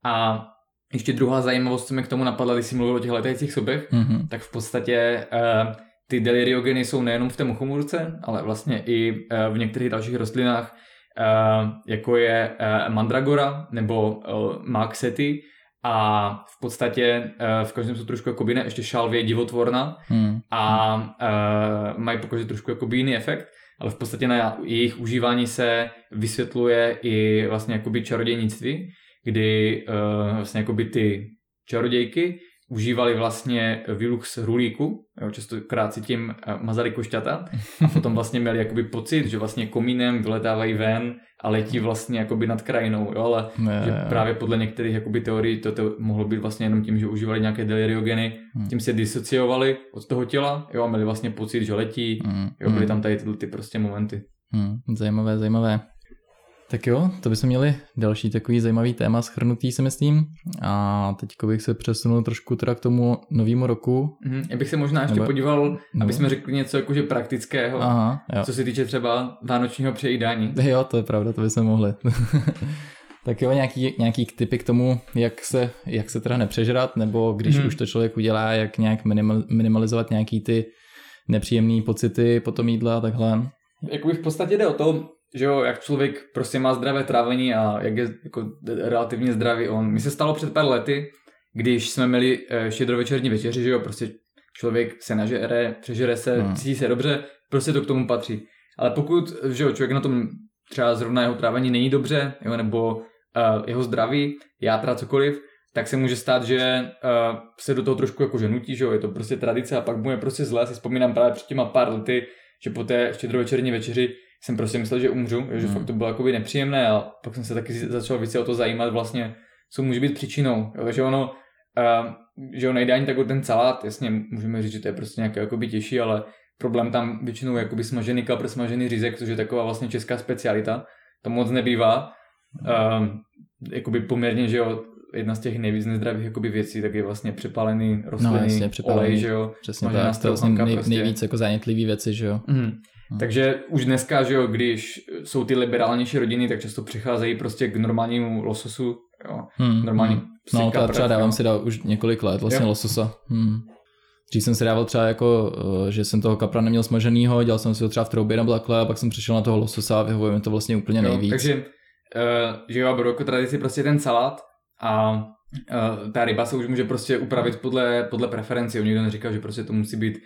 A ještě druhá zajímavost, co mi k tomu napadla, když jsi mluvil o těch letajících sobech, mm-hmm. tak v podstatě uh, ty deliriogeny jsou nejenom v té muchomůrce, ale vlastně i uh, v některých dalších rostlinách, uh, jako je uh, mandragora nebo uh, maxety, a v podstatě uh, v každém jsou trošku jakoby ne, ještě šalvě divotvorná hmm. a uh, mají pokaždé trošku jakoby jiný efekt, ale v podstatě na jejich užívání se vysvětluje i vlastně jakoby čarodějnictví, kdy uh, vlastně jakoby ty čarodějky užívali vlastně výluch z hrulíku, jo, častokrát si tím eh, mazali košťata a potom vlastně měli jakoby pocit, že vlastně komínem vyletávají ven a letí vlastně jakoby nad krajinou, jo, ale ne, že právě podle některých jakoby teorií to, to mohlo být vlastně jenom tím, že užívali nějaké deliriogeny, hmm. tím se disociovali od toho těla, jo, a měli vlastně pocit, že letí, hmm. jo, byly hmm. tam tady tyhle ty prostě momenty. Hmm. Zajímavé, zajímavé. Tak jo, to bychom měli další takový zajímavý téma schrnutý, si myslím. A teď bych se přesunul trošku teda k tomu novému roku. Mm-hmm. Já bych se možná ještě Nebo... podíval, aby jsme řekli něco jakože praktického, Aha, jo. co se týče třeba vánočního přejídání. Jo, to je pravda, to bychom mohli. tak jo, nějaký, nějaký typy k tomu, jak se, jak se teda nepřežrat, nebo když mm. už to člověk udělá, jak nějak minimal, minimalizovat nějaký ty nepříjemné pocity po tom jídle a takhle. Jakoby v podstatě jde o to, že jo, jak člověk prostě má zdravé trávení a jak je jako relativně zdravý on. Mi se stalo před pár lety, když jsme měli eh, štědrovečerní večeři, že jo, prostě člověk se nažere, přežere se, hmm. cítí se dobře, prostě to k tomu patří. Ale pokud, že jo, člověk na tom třeba zrovna jeho trávení není dobře, jo, nebo uh, jeho zdraví, játra, cokoliv, tak se může stát, že uh, se do toho trošku jako nutí, že jo, je to prostě tradice a pak bude prostě zle. Si vzpomínám právě před těma pár lety, že po té štědrovečerní večeři jsem prostě myslel, že umřu, že hmm. fakt to bylo jakoby nepříjemné a pak jsem se taky začal více o to zajímat vlastně, co může být příčinou. Jo, že ono, uh, že ono nejde ani tak o ten salát, jasně můžeme říct, že to je prostě nějaké jakoby těžší, ale problém tam většinou jakoby smažený kapr, smažený řízek, což je taková vlastně česká specialita. To moc nebývá. Uh, jakoby poměrně, že jo, jedna z těch nejvíc nezdravých jakoby věcí, tak je vlastně přepálený rostlinný no, jasně, přepálený, olej, že jo. Přesně tak, to je vlastně nej, prostě. nejvíc jako zánětlivý věci, že jo. Mm. Hmm. Takže už dneska, že jo, když jsou ty liberálnější rodiny, tak často přicházejí prostě k normálnímu lososu, jo, hmm. normální hmm. No, to třeba dávám si dál už několik let, vlastně jo. lososa. Hmm. Dřív jsem si dával třeba jako, eh, že jsem toho kapra neměl smaženýho, dělal jsem si ho třeba v troubě nebo takhle a pak jsem přišel na toho lososa a vyhovuje mi to vlastně úplně jo, nejvíc. Takže, uh, že jo, beru jako tradici prostě ten salát a ta ryba se už může prostě upravit podle, podle preferenci. Nikdo neříká, že prostě to musí být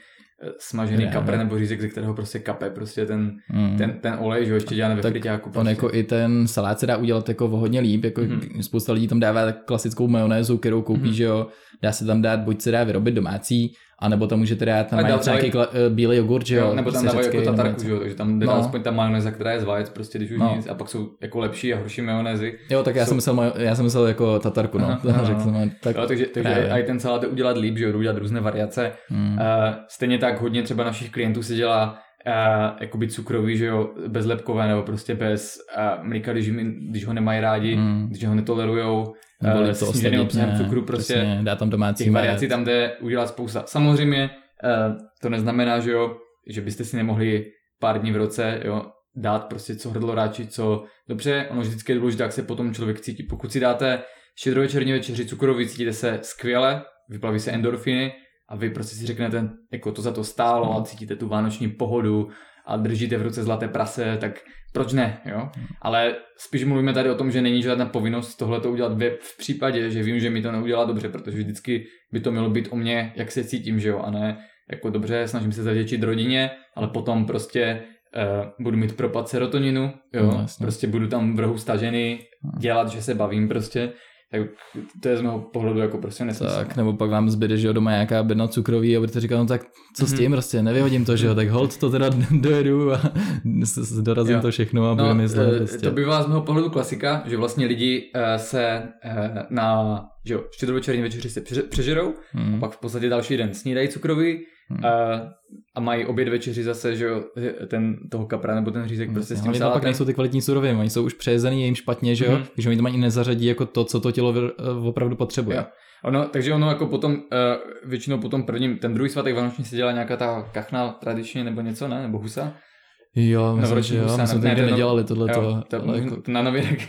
smažený ne, kapr nebo řízek, ze kterého prostě kape prostě ten, mm. ten, ten olej, že ho ještě dělá ve friťáku. Prostě. On jako i ten salát se dá udělat jako hodně líp, jako mm. spousta lidí tam dává klasickou majonézu, kterou koupí, mm. že jo, dá se tam dát, buď se dá vyrobit domácí, a nebo tam můžete dát tam mají nějaký kla, uh, bílý jogurt, že jo? Nebo tam dávají jako tatarku, že jo? Takže tam jde no. aspoň ta majonéza, která je z vajec, prostě když už no. nic, a pak jsou jako lepší a horší majonézy. Jo, tak já jsou... jsem myslel, já jsem myslel jako tatarku, no. Aha, aha, Řekl jsem, tak jo, takže, takže i ten salát udělat líp, že jo? Udělat různé variace. Hmm. Uh, stejně tak hodně třeba našich klientů se dělá uh, jakoby cukrový, že jo, bezlepkové nebo prostě bez uh, mlíka, když, když ho nemají rádi, hmm. když ho netolerujou, nebo uh, to sníženým obsahem cukru, prostě přesně, dá tam domácí těch variací tam jde udělat spousta. Samozřejmě uh, to neznamená, že jo, že byste si nemohli pár dní v roce, jo, dát prostě co hrdlo ráči, co dobře, ono vždycky je důležité, jak se potom člověk cítí. Pokud si dáte štědrovečerní večeři cukrový, cítíte se skvěle, vyplaví se endorfiny, a vy prostě si řeknete, jako to za to stálo a cítíte tu vánoční pohodu a držíte v ruce zlaté prase, tak proč ne, jo? Ale spíš mluvíme tady o tom, že není žádná povinnost tohle to udělat v případě, že vím, že mi to neudělá dobře, protože vždycky by to mělo být o mě, jak se cítím, že jo, a ne jako dobře, snažím se zavděčit rodině, ale potom prostě uh, budu mít propad serotoninu, jo, no, prostě budu tam v rohu stažený, dělat, že se bavím prostě tak to je z mého pohledu jako prostě nesmysl. Tak, nebo pak vám zbyde, že jo, doma nějaká bedna cukroví a budete říkat, no tak co s mhm. tím, mm-hmm. prostě nevyhodím to, že jo, tak hold to teda dojedu a dorazím jo. to všechno a no, bude mi zle. Prostě. To bývá z mého pohledu klasika, že vlastně lidi uh, se uh, na že jo, štědrovečerní večeři se přežerou hmm. a pak v podstatě další den snídají cukroví hmm. A, mají oběd večeři zase, že jo, ten toho kapra nebo ten řízek prostě s tím salátem. pak nejsou ty kvalitní suroviny, oni jsou už přejezený, je jim špatně, že jo, hmm. když oni to mají nezařadí jako to, co to tělo opravdu potřebuje. Jo. Ono, takže ono jako potom, uh, většinou potom prvním, ten druhý svatek vánoční se dělá nějaká ta kachna tradičně nebo něco, ne? Nebo husa? Jo, myslím, že jo, my jsme to nedělali tohleto. To, jako... na, nový rok,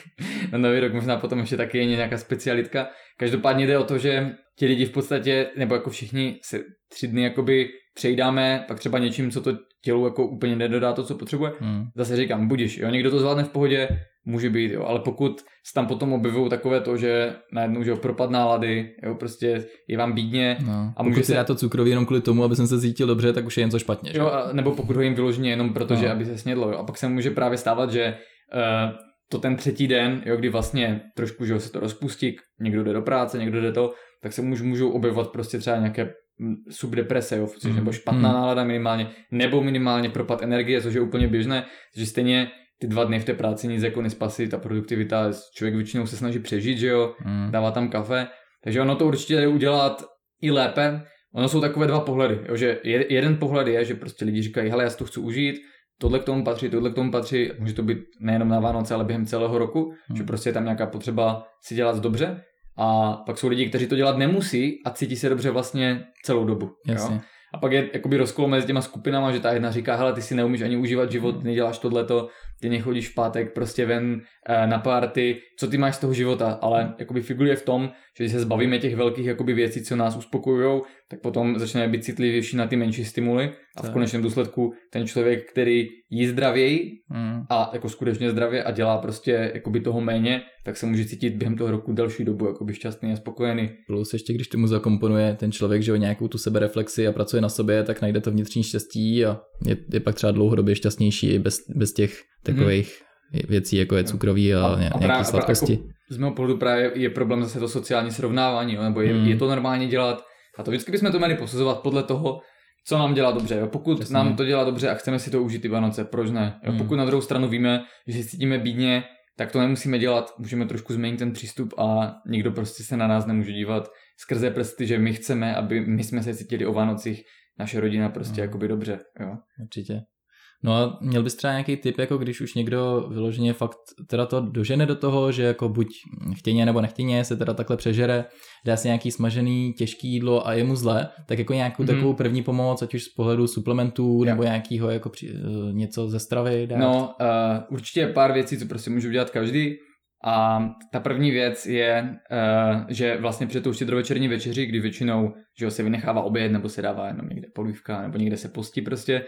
na nový rok možná potom ještě taky je nějaká specialitka. Každopádně jde o to, že ti lidi v podstatě, nebo jako všichni se tři dny jakoby přejídáme, pak třeba něčím, co to tělu jako úplně nedodá to, co potřebuje. Hmm. Zase říkám, budíš, jo, někdo to zvládne v pohodě, může být, jo, ale pokud se tam potom objevují takové to, že najednou, že jo, propad nálady, jo, prostě je vám bídně. No, a může si dát to cukroví jenom kvůli tomu, aby jsem se cítil dobře, tak už je jen co špatně. Jo, a, nebo pokud ho jim vyloženě jenom proto, no. že aby se snědlo, jo, a pak se může právě stávat, že uh, to ten třetí den, jo, kdy vlastně trošku, že jo, se to rozpustí, někdo jde do práce, někdo jde to, tak se můžou, můžou objevovat prostě třeba nějaké subdeprese, jo, což mm. nebo špatná mm. nálada minimálně, nebo minimálně propad energie, což je úplně běžné, že stejně ty dva dny v té práci nic jako nespasí, ta produktivita, člověk většinou se snaží přežít, že jo, mm. dává tam kafe, takže ono to určitě jde udělat i lépe. Ono jsou takové dva pohledy, jo, že jeden pohled je, že prostě lidi říkají, hele, já si to chci užít, tohle k tomu patří, tohle k tomu patří, může to být nejenom na Vánoce, ale během celého roku, hmm. že prostě je tam nějaká potřeba si dělat dobře a pak jsou lidi, kteří to dělat nemusí a cítí se dobře vlastně celou dobu. Jasně. Jo? A pak je jakoby rozkol mezi těma skupinama, že ta jedna říká, hele, ty si neumíš ani užívat život, neděláš tohleto, ty nechodíš v pátek prostě ven eh, na párty, co ty máš z toho života, ale jakoby figuruje v tom, že když se zbavíme těch velkých jakoby věcí, co nás uspokojují, tak potom začneme být citlivější na ty menší stimuly a v konečném důsledku ten člověk, který jí zdravěji mm. a jako skutečně zdravě a dělá prostě jakoby toho méně, tak se může cítit během toho roku delší dobu jakoby šťastný a spokojený. Plus ještě když tomu zakomponuje ten člověk, že o nějakou tu sebereflexi a pracuje na sobě, tak najde to vnitřní štěstí a je, je pak třeba dlouhodobě šťastnější bez, bez těch takových hmm. věcí, jako je cukroví a, a, a nějaké právě, sladkosti. Jako z mého pohledu právě je problém zase to sociální srovnávání, nebo je, hmm. je to normálně dělat a to vždycky bychom to měli posuzovat podle toho, co nám dělá dobře. Jo? Pokud Jasně. nám to dělá dobře a chceme si to užít ty Vánoce, proč ne? Jo? Hmm. Pokud na druhou stranu víme, že si cítíme bídně, tak to nemusíme dělat, můžeme trošku změnit ten přístup a nikdo prostě se na nás nemůže dívat skrze prsty, že my chceme, aby my jsme se cítili o Vánocích, naše rodina prostě hmm. jakoby dobře. Jo? Určitě. No a měl bys třeba nějaký tip, jako když už někdo vyloženě fakt teda to dožene do toho, že jako buď chtěně nebo nechtěně se teda takhle přežere, dá si nějaký smažený těžký jídlo a je mu zle, tak jako nějakou mm-hmm. takovou první pomoc, ať už z pohledu suplementů yeah. nebo nějakého jako při, uh, něco ze stravy dát? No uh, určitě pár věcí, co prostě můžu dělat každý. A ta první věc je, uh, že vlastně před tou štědrovečerní večeři, kdy většinou že se vynechává oběd nebo se dává jenom někde polívka nebo někde se postí prostě,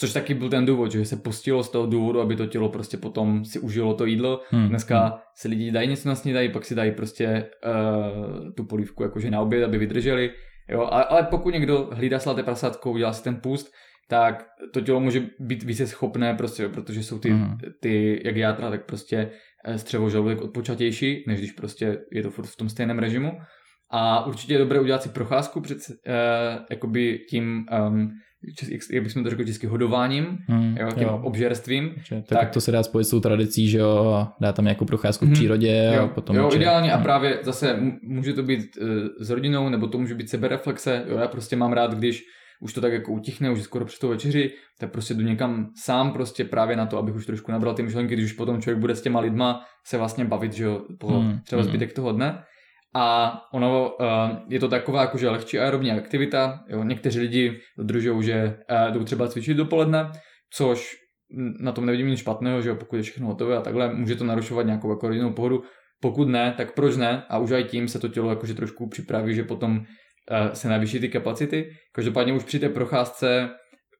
Což taky byl ten důvod, že se postilo z toho důvodu, aby to tělo prostě potom si užilo to jídlo. Hmm. Dneska hmm. se lidi dají něco na snídají, pak si dají prostě uh, tu polívku jakože na oběd, aby vydrželi. Jo, ale, ale pokud někdo hlídá slaté prasátko, udělá si ten půst, tak to tělo může být více schopné, prostě, protože jsou ty, hmm. ty jak játra, tak prostě eh, střevo žaludek odpočatější, než když prostě je to furt v tom stejném režimu. A určitě je dobré udělat si procházku před uh, jakoby tím um, jak bychom to řekli česky, hodováním, hmm, jo, tím jo. obžerstvím. tak, tak, to se dá spojit s tou tradicí, že jo, dá tam nějakou procházku v hmm, přírodě. Jo, a potom jo ideálně hmm. a právě zase může to být uh, s rodinou, nebo to může být sebereflexe, jo, já prostě mám rád, když už to tak jako utichne, už je skoro před tou večeři, tak prostě jdu někam sám prostě právě na to, abych už trošku nabral ty myšlenky, když už potom člověk bude s těma lidma se vlastně bavit, že jo, po hmm, třeba hmm. zbytek toho dne. A ono uh, je to taková jakože lehčí aerobní aktivita. Jo. Někteří lidi dodržují, že uh, jdou třeba cvičit dopoledne, což na tom nevidím nic špatného, že jo, pokud je všechno hotové a takhle, může to narušovat nějakou jako rodinnou pohodu. Pokud ne, tak proč ne? A už aj tím se to tělo jakože trošku připraví, že potom uh, se navýší ty kapacity. Každopádně už při té procházce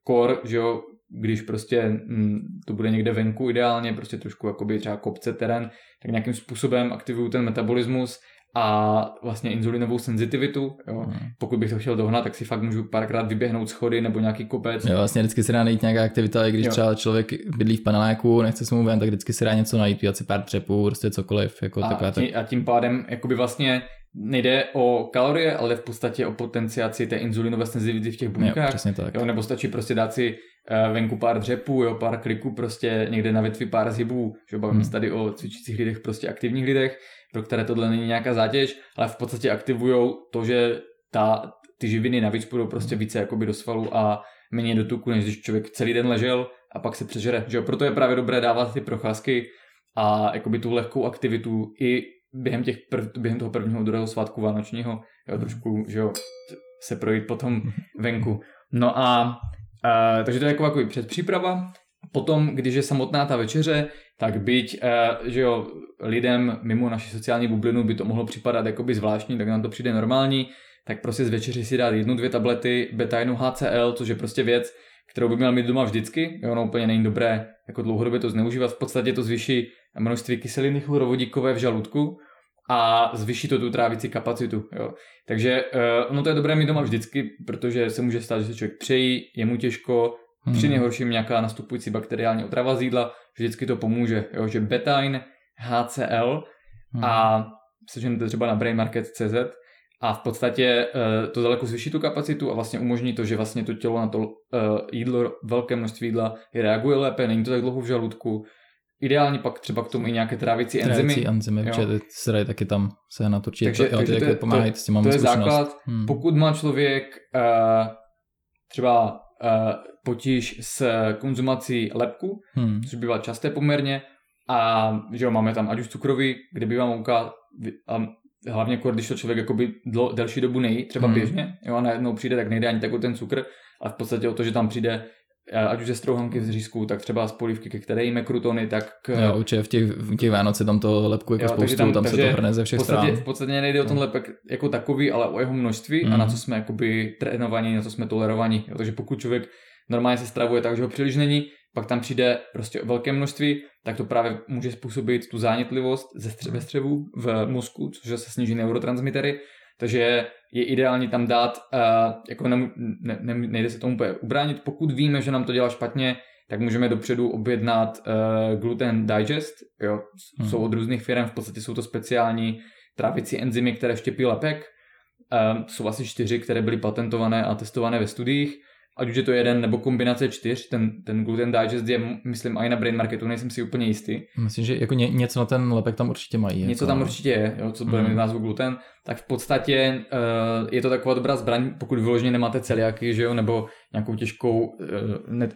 kor, že jo, když prostě mm, to bude někde venku ideálně, prostě trošku jakoby třeba kopce, terén, tak nějakým způsobem aktivují ten metabolismus a vlastně inzulinovou senzitivitu. Jo. Hmm. Pokud bych to chtěl dohnat, tak si fakt můžu párkrát vyběhnout schody nebo nějaký kopec. Jo, vlastně vždycky se dá najít nějaká aktivita, i když jo. třeba člověk bydlí v paneláku, nechce se mu ven, tak vždycky se dá něco najít, udělat si pár třepů, prostě cokoliv. Jako a, taková, tím, tak... a tím pádem jakoby vlastně nejde o kalorie, ale v podstatě o potenciaci té inzulinové senzitivity v těch buňkách. Jo, přesně tak. Jo, nebo stačí prostě dát si venku pár dřepů, jo, pár kliků, prostě někde na větvi pár zhybů, že bavíme hmm. se tady o cvičících lidech, prostě aktivních lidech pro které tohle není nějaká zátěž, ale v podstatě aktivují to, že ta, ty živiny navíc půjdou prostě více jakoby do svalu a méně do tuku, než když člověk celý den ležel a pak se přežere. Že jo? Proto je právě dobré dávat ty procházky a jakoby tu lehkou aktivitu i během, těch prv, během toho prvního, druhého svátku vánočního, jo, trošku, že jo, se projít potom venku. No a, a takže to je jako jako předpříprava. Potom, když je samotná ta večeře, tak byť, eh, že jo, lidem mimo naši sociální bublinu by to mohlo připadat jakoby zvláštní, tak nám to přijde normální, tak prostě z večeři si dát jednu, dvě tablety beta HCL, což je prostě věc, kterou by měl mít doma vždycky, jo, ono úplně není dobré jako dlouhodobě to zneužívat, v podstatě to zvyší množství kyseliny chlorovodíkové v žaludku a zvyší to tu trávicí kapacitu. Jo. Takže uh, ono to je dobré mít doma vždycky, protože se může stát, že se člověk přejí, je mu těžko, Hmm. Při nejhorším nějaká nastupující bakteriální otrava z jídla, vždycky to pomůže, jo, že betain, HCl hmm. a seženete třeba na brainmarket.cz a v podstatě uh, to daleko zvýší tu kapacitu a vlastně umožní to, že vlastně to tělo na to uh, jídlo, velké množství jídla reaguje lépe, není to tak dlouho v žaludku. Ideálně pak třeba k tomu i nějaké trávicí enzymy. Trávicí enzymy, protože se dají taky tam sehnat určitě. Takže, to, takže to, pomáhají, to, s tím mám to je základ. Hmm. Pokud má člověk uh, třeba uh, potíž s konzumací lepku, Hmm. což bývá časté poměrně, a že jo, máme tam ať už cukroví, kde bývá mouka, a hlavně jako když to člověk jakoby dlo, delší dobu nejí, třeba Hmm. běžně, jo, a najednou přijde, tak nejde ani tak o ten cukr, a v podstatě o to, že tam přijde ať už ze strouhanky z řízku, tak třeba z polívky, ke které jíme krutony, tak Jo, určitě v těch, v těch Vánoci tam to lepku jako Jo, spoustu, tam, tam- se to hrne ze v všech podstatě, stran. v podstatě nejde o ten lepek jako takový, ale o jeho množství a Mhm. na co jsme jakoby trénovaní, na co jsme tolerovaní. Jo, takže pokud člověk normálně se stravuje tak, že ho příliš není, pak tam přijde prostě velké množství, tak to právě může způsobit tu zánětlivost ze stře- ve střevu v mozku, což se sníží neurotransmitery, takže je ideální tam dát, uh, jako ne, ne, ne, nejde se tomu úplně ubránit, pokud víme, že nám to dělá špatně, tak můžeme dopředu objednat uh, gluten digest, jo, Hmm. jsou od různých firm, v podstatě jsou to speciální trávicí enzymy, které štěpí lepek, um, jsou asi čtyři, které byly patentované a testované ve studiích, ať už je to jeden nebo kombinace čtyř, ten, ten gluten digest je, myslím, i na brain marketu, nejsem si úplně jistý, Myslím, že jako ně, něco na ten lepek tam určitě mají. Něco jako, tam určitě je, jo, co bude Mhm. mít názvu gluten, tak v podstatě uh, je to taková dobrá zbraň, pokud vyloženě nemáte celiaky, že jo, nebo nějakou těžkou uh,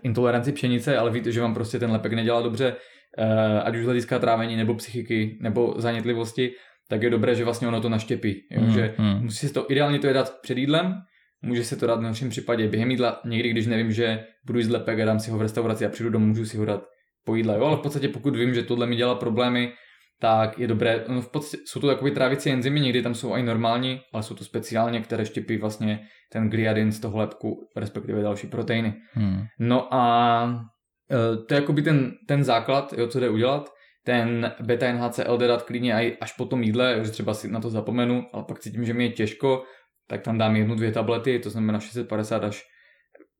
intoleranci pšenice, ale víte, že vám prostě ten lepek nedělá dobře, uh, ať už z hlediska trávení, nebo psychiky, nebo zanětlivosti, tak je dobré, že vlastně ono to naštěpí. Jo, Hmm, že hmm. musí se to, ideálně to je dát před jídlem, může se to dát v našem případě během jídla, někdy, když nevím, že budu jíst lepek a dám si ho v restauraci a přijdu domů, můžu si ho dát po jídle, jo, ale v podstatě pokud vím, že tohle mi dělá problémy, tak je dobré, no v podstatě jsou to takové trávicí enzymy, někdy tam jsou i normální, ale jsou to speciálně, které štěpí vlastně ten gliadin z toho lepku, respektive další proteiny. Hmm. No a e, to je jakoby ten, ten základ, jo, co jde udělat. Ten beta NHCL jde dát klidně aj až po tom jídle, že třeba si na to zapomenu, ale pak cítím, že mi je těžko, tak tam dám jednu, dvě tablety, to znamená 650 až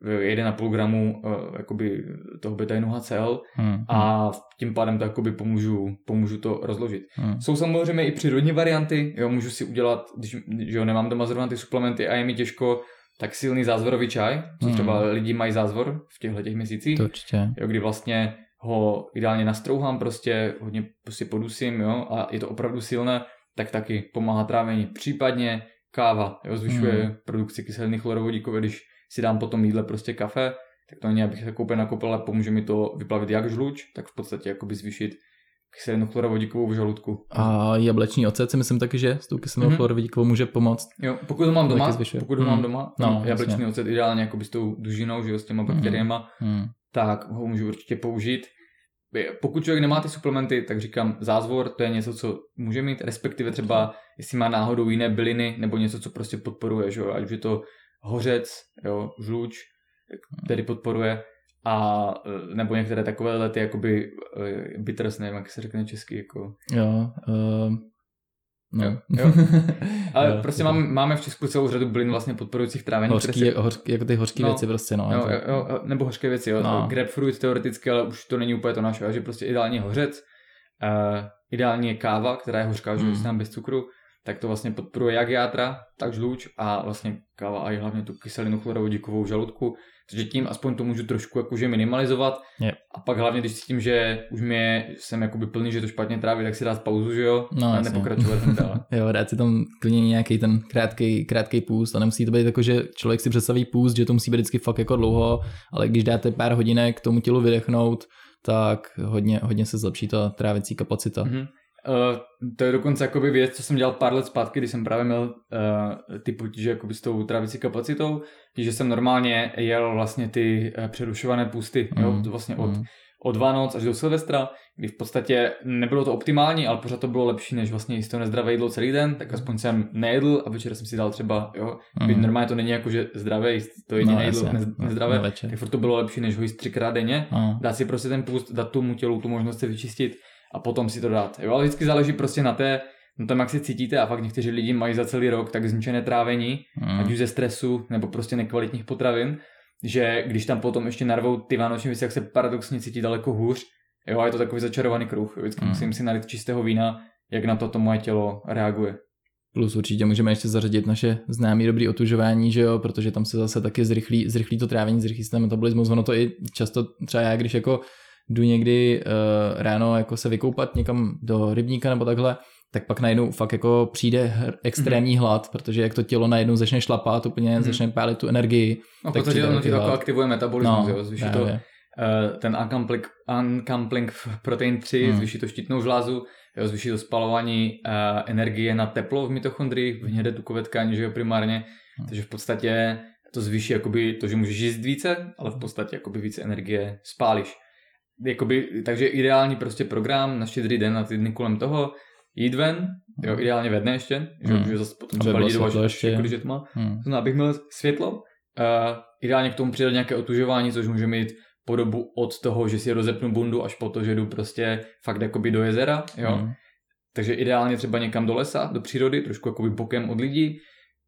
1,5 gramu e, jakoby toho beta NHCL Hmm. a tím pádem to jakoby pomůžu, pomůžu to rozložit. Hmm. Jsou samozřejmě i přírodní varianty, jo, můžu si udělat, když že jo, nemám doma zrovna ty suplementy a je mi těžko, tak silný zázvorový čaj, co Hmm. třeba lidi mají zázvor v těchto těch měsících, To určitě. jo, kdy vlastně ho ideálně nastrouhám, prostě hodně si podusím, jo, a je to opravdu silné, tak taky pomáhá trávení. Případně káva, jo, zvyšuje Hmm. produkci kyseliny chlorovodíkové, když si dám po tom jídle prostě kafe, tak to není, abych se koupil nakopil, ale pomůže mi to vyplavit jak žluč, tak v podstatě jakoby zvýšit kyselinu chlorovodíkovou v žaludku. A jablečný ocet si myslím taky, že s tou kyselinou Mhm. chlorovodíkovou může pomoct. Jo, pokud ho mám To doma, pokud ho Hmm. mám doma, No, jablečný jasně. ocet ideálně jako s tou dužinou, že jo, s těma Mhm. bakteriema, Hmm. tak ho můžu určitě použít. Pokud člověk nemá ty suplementy, tak říkám, zázvor to je něco, co může mít, respektive třeba, jestli má náhodou jiné byliny, nebo něco, co prostě podporuje, že jo, ať už je to hořec, jo, žluč, který podporuje, a e, nebo některé takové lety, jakoby e, bitters, nevím, jak se řekne česky, jako Jo. Uh, no. Jo, jo. Ale Jo, prostě máme, máme v Česku celou řadu bylin vlastně podporujících trávení. Hořký, se- hořký, jako ty hořký No, věci prostě, no. Jo, to- jo, jo, nebo hořké věci, jo. No. Grapefruit teoreticky, ale už to není úplně to naše, že prostě ideální hořec, uh, ideální je káva, která je hořká, že Mm. bez cukru, tak to vlastně podporuje jak játra, tak žluč a vlastně káva a i hlavně tu kyselinu chlorovodíkovou žaludku, takže tím aspoň to můžu trošku jakože minimalizovat Je. a pak hlavně, když cítím, že už mě jsem jakoby plný, že to špatně tráví, tak si dát pauzu, že jo, No, a jasně. nepokračovat dále. Jo, dát si tam klidně nějaký ten krátký, krátký půst a nemusí to být jako, že člověk si představí půst, že to musí být vždycky fakt jako dlouho, ale když dáte pár hodinek tomu tělu vydechnout, tak hodně, hodně se zlepší ta trávicí kapacita. Mm-hmm. Uh, to je dokonce jakoby věc, co jsem dělal pár let zpátky, kdy jsem právě měl uh, ty potíže jakoby s tou trávicí kapacitou, že jsem normálně jel vlastně ty uh, přerušované pusty, mm. jo, Mm, to vlastně od, mm. od Vánoc až do Silvestra, kdy v podstatě nebylo to optimální, ale pořád to bylo lepší, než vlastně jíst to nezdravé jídlo celý den, tak aspoň jsem nejedl a večer jsem si dal třeba, jo, byť Mm. normálně to není jako, že zdravé jíst to jediné No, jídlo nez, Na nezdravé, tak furt to bylo lepší, než ho jíst třikrát denně, No. dát si prostě ten půst, dát tomu tělu tu možnost se vyčistit a potom si to dát. Jo, ale vždycky záleží prostě na té, na tom, jak se cítíte a fakt někteří lidi mají za celý rok tak zničené trávení, Mm. ať už ze stresu nebo prostě nekvalitních potravin, že když tam potom ještě narvou ty vánoční věci, jak se paradoxně cítí daleko hůř, jo, a je to takový začarovaný kruh. Vždycky Mm. musím si nalít čistého vína, jak na to to moje tělo reaguje. Plus určitě můžeme ještě zařadit naše známé dobrý otužování, že jo, protože tam se zase taky zrychlí, zrychlí to trávení, zrychlí se ten metabolismus. Ono to i často třeba já, když jako jdu někdy uh, ráno jako se vykoupat někam do rybníka nebo takhle, tak pak najednou fakt jako přijde extrémní mm-hmm. hlad, protože jak to tělo najednou začne šlapat, úplně mm-hmm. začne pálit tu energii. No, tak protože ono ti to aktivuje metabolismus, no, jo, zvýší to uh, ten uncoupling, uncoupling protein 3, mm. zvýší to štítnou žlázu, jo, zvýší to spalování uh, energie na teplo v mitochondriích, v hnědé tukové tkáni, že jo, primárně, mm. takže v podstatě to zvýší jakoby to, že můžeš jíst více, ale v podstatě jakoby více energie spálíš. Jakoby, takže ideální prostě program na štědrý den na ty dny kolem toho, jít ven, jo, hmm. ideálně ve dne ještě, že, hmm. že zase potom třeba lidi dovaží, ještě, když je tma, hmm. to abych měl světlo, uh, ideálně k tomu přidat nějaké otužování, což může mít po dobu od toho, že si rozepnu bundu, až po to, že jdu prostě fakt jakoby do jezera, jo. Hmm. Takže ideálně třeba někam do lesa, do přírody, trošku jakoby bokem od lidí.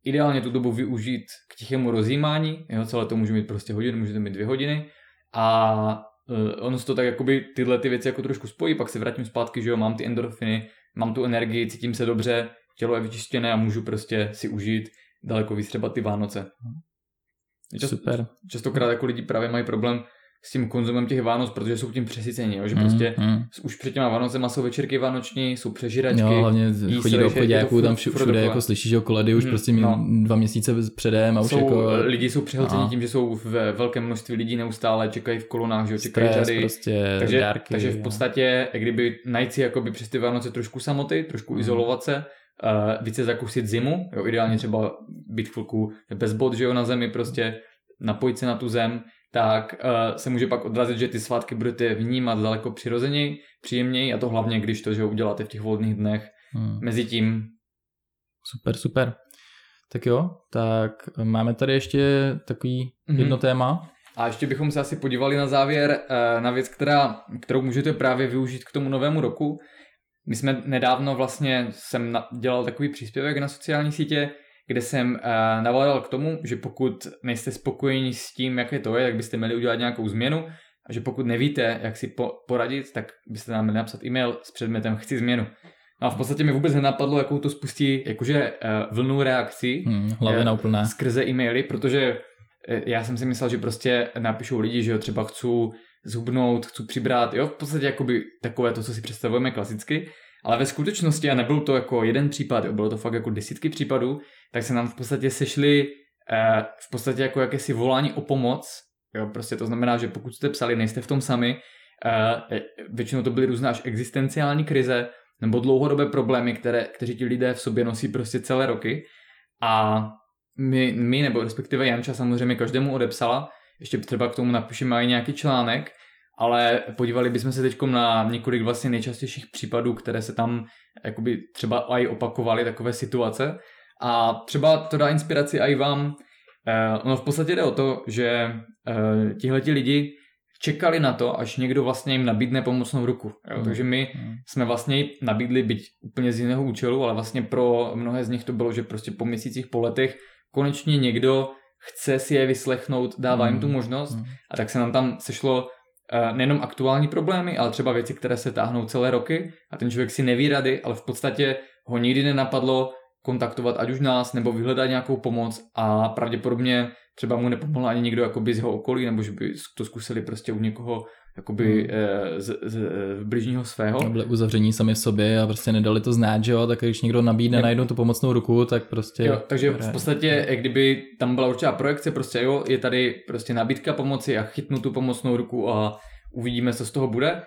Ideálně tu dobu využít k tichému rozjímání, jo, celé to může mít prostě hodinu, může to mít dvě hodiny. A ono se to tak jakoby tyhle ty věci jako trošku spojí, pak se vrátím zpátky, že jo, mám ty endorfiny, mám tu energii, cítím se dobře, tělo je vyčištěné a můžu prostě si užít daleko víc třeba ty Vánoce. Čas, Super. Častokrát jako lidi právě mají problém s tím konzumem těch Vánoc, protože jsou tím přesycení, jo? že mm, prostě mm. už před těma Vánocema jsou večerky vánoční, jsou přežiračky. Jo, hlavně chodí do obchodáků, tam všude, všude jako slyšíš, že koledy už mm, prostě no. dva měsíce předem a už jsou, jako... Lidi jsou přehlceni no. tím, že jsou v velkém množství lidí neustále, čekají v kolonách, že čekají řady. prostě, takže, dárky, takže v podstatě, jak kdyby najít si jakoby přes ty Vánoce trošku samoty, trošku mm. izolovat se, uh, více zakusit zimu, jo, ideálně třeba být chvilku bez bod, že jo, na zemi, prostě napojit se na tu zem, tak uh, se může pak odrazit, že ty svátky budete vnímat daleko přirozeněji, příjemněji a to hlavně, když to, že uděláte v těch volných dnech. Hmm. Mezi tím. Super, super. Tak jo, tak máme tady ještě takový mm-hmm. jedno téma. A ještě bychom se asi podívali na závěr uh, na věc, která, kterou můžete právě využít k tomu novému roku. My jsme nedávno vlastně, jsem dělal takový příspěvek na sociální sítě, kde jsem uh, navolal k tomu, že pokud nejste spokojeni s tím, jaké to je, tak byste měli udělat nějakou změnu a že pokud nevíte, jak si po- poradit, tak byste nám měli napsat e-mail s předmětem chci změnu. No a v podstatě mi vůbec nenapadlo, jakou to spustí jakože uh, vlnu reakcí hmm, hlavě uh, skrze e-maily, protože já jsem si myslel, že prostě napíšou lidi, že jo, třeba chci zhubnout, chci přibrat, jo, v podstatě jakoby takové to, co si představujeme klasicky, ale ve skutečnosti, a nebyl to jako jeden případ, bylo to fakt jako desítky případů, tak se nám v podstatě sešli uh, v podstatě jako jakési volání o pomoc. Jo, prostě to znamená, že pokud jste psali, nejste v tom sami, uh, většinou to byly různé až existenciální krize nebo dlouhodobé problémy, které, kteří ti lidé v sobě nosí prostě celé roky. A my, my nebo respektive Janča samozřejmě každému odepsala, ještě třeba k tomu napíšeme i nějaký článek, ale podívali bychom se teď na několik vlastně nejčastějších případů, které se tam jakoby třeba i opakovaly, takové situace. A třeba to dá inspiraci i vám. Eh, ono v podstatě jde o to, že eh, tihleti lidi čekali na to, až někdo vlastně jim nabídne pomocnou ruku. Jo? Mm. Takže my mm. jsme vlastně nabídli, byť úplně z jiného účelu, ale vlastně pro mnohé z nich to bylo, že prostě po měsících, po letech konečně někdo chce si je vyslechnout, dává mm. jim tu hmm. možnost mm. a tak se nám tam sešlo nejenom aktuální problémy, ale třeba věci, které se táhnou celé roky a ten člověk si neví rady, ale v podstatě ho nikdy nenapadlo kontaktovat ať už nás, nebo vyhledat nějakou pomoc a pravděpodobně třeba mu nepomohl ani nikdo jakoby z jeho okolí, nebo že by to zkusili prostě u někoho jakoby hmm. z, z, z bližního svého. Byli uzavření sami v sobě a prostě nedali to znát, že jo, tak když někdo nabídne ne... najednou tu pomocnou ruku, tak prostě... Jo, takže v podstatě, jak kdyby tam byla určitá projekce, prostě jo, je tady prostě nabídka pomoci a chytnu tu pomocnou ruku a uvidíme, co z toho bude.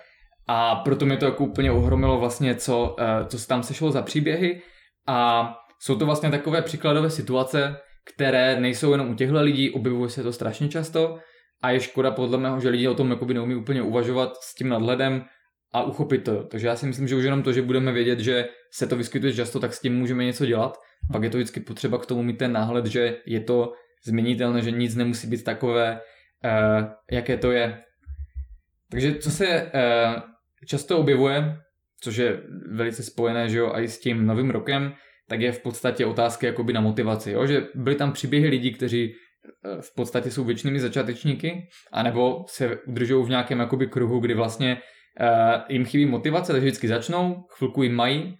A proto mi to jako úplně ohromilo vlastně, co, eh, co se tam sešlo za příběhy a jsou to vlastně takové příkladové situace, které nejsou jenom u těchto lidí, objevuje se to strašně často a je škoda podle mého, že lidi o tom jakoby neumí úplně uvažovat s tím nadhledem a uchopit to. Takže já si myslím, že už jenom to, že budeme vědět, že se to vyskytuje často, tak s tím můžeme něco dělat. Pak je to vždycky potřeba k tomu mít ten náhled, že je to změnitelné, že nic nemusí být takové, uh, jaké to je. Takže co se uh, často objevuje, což je velice spojené že jo, i s tím novým rokem, tak je v podstatě otázka jakoby na motivaci. Jo? Že byly tam příběhy lidí, kteří eh, v podstatě jsou většinými začátečníky, anebo se udržují v nějakém jakoby kruhu, kdy vlastně uh, jim chybí motivace, takže vždycky začnou, chvilku jim mají,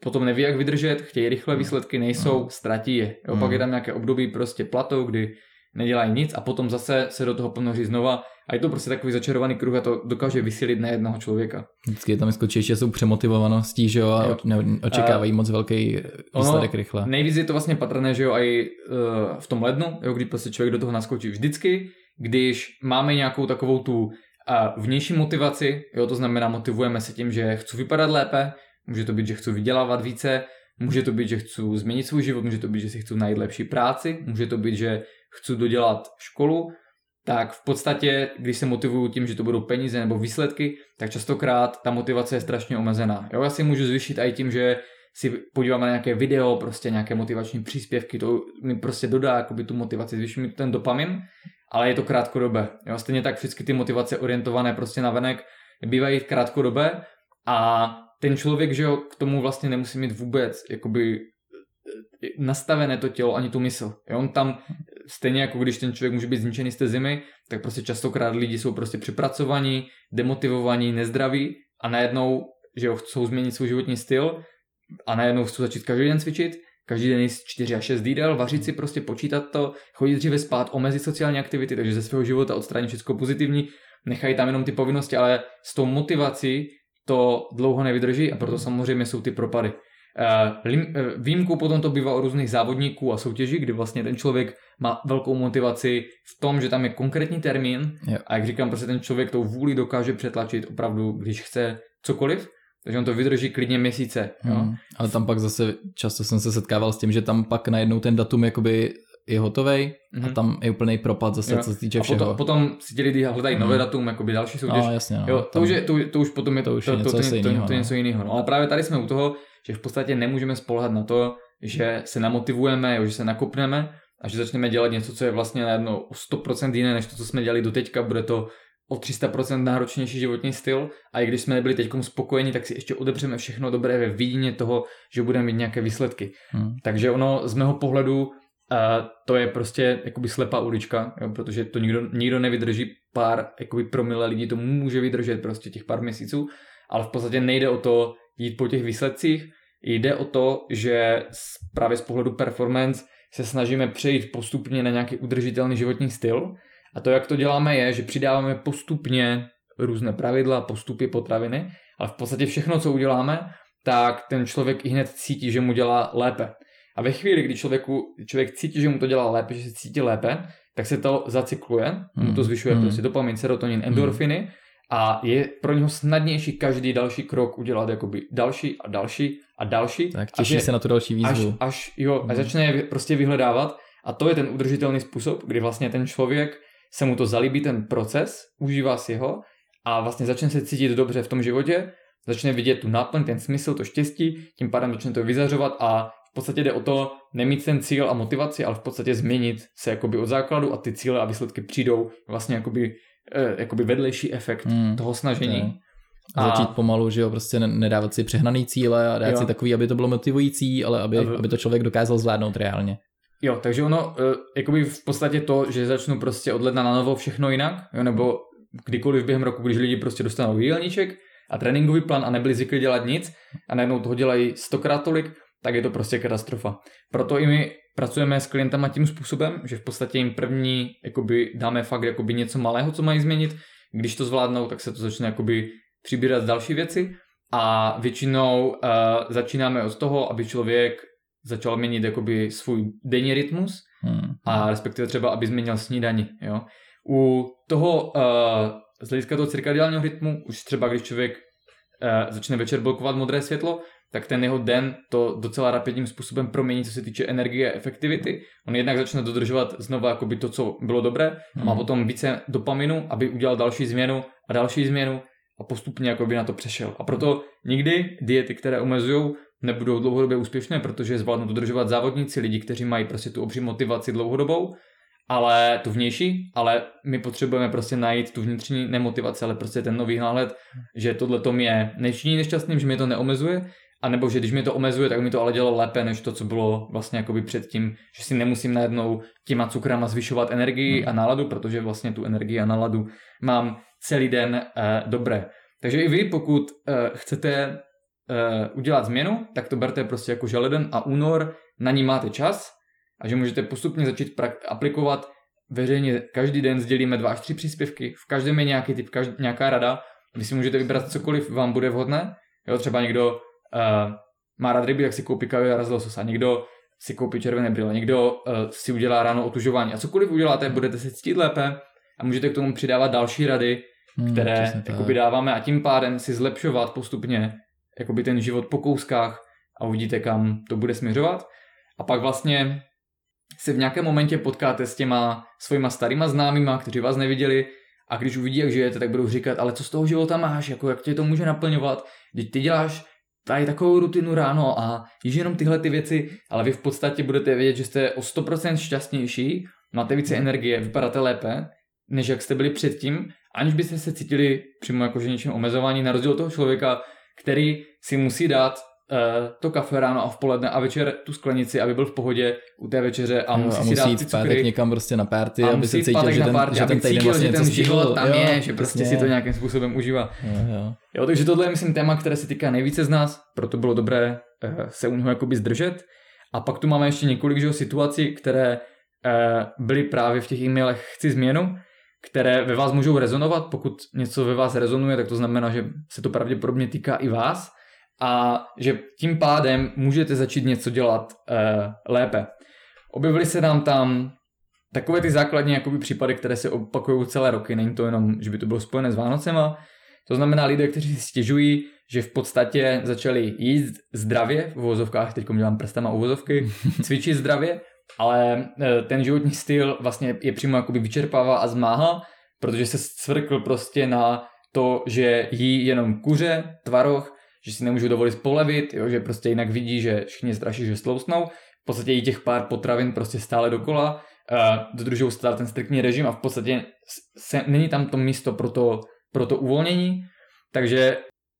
potom neví, jak vydržet, chtějí rychle výsledky, nejsou, mm. ztratí je. Jo? Mm. Pak je tam nějaké období prostě platou, kdy nedělají nic a potom zase se do toho ponoří znova a je to prostě takový začarovaný kruh a to dokáže vysílit na jednoho člověka. Vždycky je tam skočí, že jsou přemotivovaností, že jo, a jo. očekávají uh, moc velký výsledek ono, rychle. Nejvíc je to vlastně patrné, že jo, i uh, v tom lednu, jo, kdy prostě člověk do toho naskočí vždycky, když máme nějakou takovou tu a vnější motivaci, jo, to znamená motivujeme se tím, že chci vypadat lépe, může to být, že chci vydělávat více, může to být, že chci změnit svůj život, může to být, že si chci najít lepší práci, může to být, že chci dodělat školu, tak v podstatě, když se motivuju tím, že to budou peníze nebo výsledky, tak častokrát ta motivace je strašně omezená. Jo, já si můžu zvýšit i tím, že si podívám na nějaké video, prostě nějaké motivační příspěvky, to mi prostě dodá jakoby tu motivaci, zvýší mi ten dopamin, ale je to krátkodobé. Jo? Stejně tak všechny ty motivace orientované prostě na venek bývají krátkodobé a ten člověk, že jo, k tomu vlastně nemusí mít vůbec jakoby nastavené to tělo ani tu mysl. Jo? On tam, stejně jako když ten člověk může být zničený z té zimy, tak prostě častokrát lidi jsou prostě přepracovaní, demotivovaní, nezdraví a najednou, že jo, chcou změnit svůj životní styl a najednou chcou začít každý den cvičit každý den jíst 4 až 6 jídel, vařit si prostě, počítat to, chodit dříve spát, omezit sociální aktivity, takže ze svého života odstranit všechno pozitivní, nechají tam jenom ty povinnosti, ale s tou motivací to dlouho nevydrží a proto samozřejmě jsou ty propady. Eh, eh, výjimkou potom to bývá o různých závodníků a soutěží, kdy vlastně ten člověk má velkou motivaci v tom, že tam je konkrétní termín jo. a jak říkám, prostě ten člověk tou vůli dokáže přetlačit opravdu, když chce cokoliv takže on to vydrží klidně měsíce. Jo? Hmm. Ale tam pak zase často jsem se setkával s tím, že tam pak najednou ten datum jakoby je hotovej mm-hmm. a mhm. tam je úplný propad zase, jo. co se týče všeho. A potom, potom si ti lidi hledají mm. nové datum, jakoby další soutěž. No, jasně, no. jo, to, už je, to, to, už potom je to, už to, je něco, to, to, jinýho, to, to, něco jiného. No. Ale právě tady jsme u toho, že v podstatě nemůžeme spolehat na to, že se namotivujeme, jo, že se nakopneme a že začneme dělat něco, co je vlastně najednou o 100% jiné, než to, co jsme dělali doteďka. Bude to o 300% náročnější životní styl a i když jsme nebyli teď spokojeni, tak si ještě odepřeme všechno dobré ve vidině toho, že budeme mít nějaké výsledky. Hmm. Takže ono z mého pohledu a to je prostě jakoby slepá ulička, jo, protože to nikdo, nikdo nevydrží pár jakoby promile lidí, to může vydržet prostě těch pár měsíců, ale v podstatě nejde o to jít po těch výsledcích, jde o to, že právě z pohledu performance se snažíme přejít postupně na nějaký udržitelný životní styl a to, jak to děláme, je, že přidáváme postupně různé pravidla, postupy, potraviny, ale v podstatě všechno, co uděláme, tak ten člověk i hned cítí, že mu dělá lépe. A ve chvíli, kdy člověku, člověk cítí, že mu to dělá lépe, že se cítí lépe, tak se to zacykluje, hmm. mu to hmm. zvyšuje hmm. prostě dopamin, serotonin, endorfiny. A je pro něho snadnější každý další krok udělat jakoby další a další a další. Tak těší se na tu další výzvu. Až, až jo, hmm. a začne je prostě vyhledávat a to je ten udržitelný způsob, kdy vlastně ten člověk se mu to zalíbí ten proces, užívá si ho a vlastně začne se cítit dobře v tom životě, začne vidět tu náplň, ten smysl, to štěstí, tím pádem začne to vyzařovat a v podstatě jde o to nemít ten cíl a motivaci, ale v podstatě změnit se jakoby od základu a ty cíle a výsledky přijdou vlastně jakoby, jakoby vedlejší efekt hmm, toho snažení. Okay. A začít pomalu, že jo, prostě nedávat si přehnaný cíle a dát jo. si takový, aby to bylo motivující, ale aby, aby to člověk dokázal zvládnout reálně. Jo, takže ono, uh, jakoby v podstatě to, že začnu prostě od ledna na novo všechno jinak, jo, nebo kdykoliv během roku, když lidi prostě dostanou jídelníček a tréninkový plán a nebyli zvyklí dělat nic a najednou toho dělají stokrát tolik, tak je to prostě katastrofa. Proto i my pracujeme s klientama tím způsobem, že v podstatě jim první jakoby dáme fakt jakoby něco malého, co mají změnit. Když to zvládnou, tak se to začne jakoby přibírat další věci a většinou uh, začínáme od toho, aby člověk začal měnit jakoby svůj denní rytmus hmm. a respektive třeba, aby změnil snídani. Jo. U toho, uh, z hlediska toho cirkadiálního rytmu, už třeba když člověk uh, začne večer blokovat modré světlo, tak ten jeho den to docela rapidním způsobem promění, co se týče energie a efektivity. On jednak začne dodržovat znova jakoby to, co bylo dobré, a má hmm. potom více dopaminu, aby udělal další změnu a další změnu a postupně jakoby na to přešel. A proto nikdy diety, které omezují, nebudou dlouhodobě úspěšné, protože zvládnou dodržovat závodníci, lidi, kteří mají prostě tu obří motivaci dlouhodobou, ale tu vnější, ale my potřebujeme prostě najít tu vnitřní nemotivaci, ale prostě ten nový náhled, že tohle to mě nečiní nešťastným, že mě to neomezuje, a nebo že když mi to omezuje, tak mi to ale dělalo lépe, než to, co bylo vlastně jakoby předtím, že si nemusím najednou těma cukrama zvyšovat energii hmm. a náladu, protože vlastně tu energii a náladu mám celý den eh, dobré. Takže i vy, pokud eh, chcete uh, udělat změnu, tak to berte prostě jako že leden a únor, na ní máte čas a že můžete postupně začít aplikovat veřejně každý den sdělíme dva až tři příspěvky, v každém je nějaký typ, každý, nějaká rada, vy si můžete vybrat cokoliv vám bude vhodné, jo, třeba někdo uh, má rád ryby, tak si koupí kaviár z lososa, někdo si koupí červené brýle, někdo uh, si udělá ráno otužování. A cokoliv uděláte, budete se cítit lépe a můžete k tomu přidávat další rady, hmm, které jakoby dáváme. A tím pádem si zlepšovat postupně jakoby ten život po kouskách a uvidíte, kam to bude směřovat. A pak vlastně se v nějakém momentě potkáte s těma svýma starýma známýma, kteří vás neviděli a když uvidí, jak žijete, tak budou říkat, ale co z toho života máš, jako jak tě to může naplňovat, když ty děláš tady takovou rutinu ráno a již jenom tyhle ty věci, ale vy v podstatě budete vědět, že jste o 100% šťastnější, máte více energie, vypadáte lépe, než jak jste byli předtím, aniž byste se cítili přímo jako že něčím omezování, na rozdíl toho člověka, který si musí dát to kafe ráno a v poledne a večer tu sklenici, aby byl v pohodě u té večeře a musí, a musí si dát jít ty cukry. někam prostě na party, a aby se cítil, že ten, party, že ten týden cítil, vlastně že ten život tam jo, je, že prostě jasně. si to nějakým způsobem užívá. Jo, jo. jo, takže tohle je myslím téma, které se týká nejvíce z nás, proto bylo dobré uh, se u něho jakoby zdržet. A pak tu máme ještě několik že, situací, které uh, byly právě v těch e-mailech chci změnu, které ve vás můžou rezonovat. Pokud něco ve vás rezonuje, tak to znamená, že se to pravděpodobně týká i vás a že tím pádem můžete začít něco dělat uh, lépe. Objevily se nám tam takové ty základní jakoby, případy, které se opakují celé roky. Není to jenom, že by to bylo spojené s Vánocema. To znamená lidé, kteří si stěžují, že v podstatě začali jíst zdravě, v uvozovkách, teď dělám prstama uvozovky, cvičit zdravě, ale eh, ten životní styl vlastně je přímo jakoby vyčerpává a zmáhá, protože se svrkl prostě na to, že jí jenom kuře, tvaroh že si nemůžu dovolit polevit, jo, že prostě jinak vidí, že všichni straší, že slousnou. V podstatě i těch pár potravin prostě stále dokola, uh, dodržují stále ten striktní režim a v podstatě se, není tam to místo pro to, pro to uvolnění, takže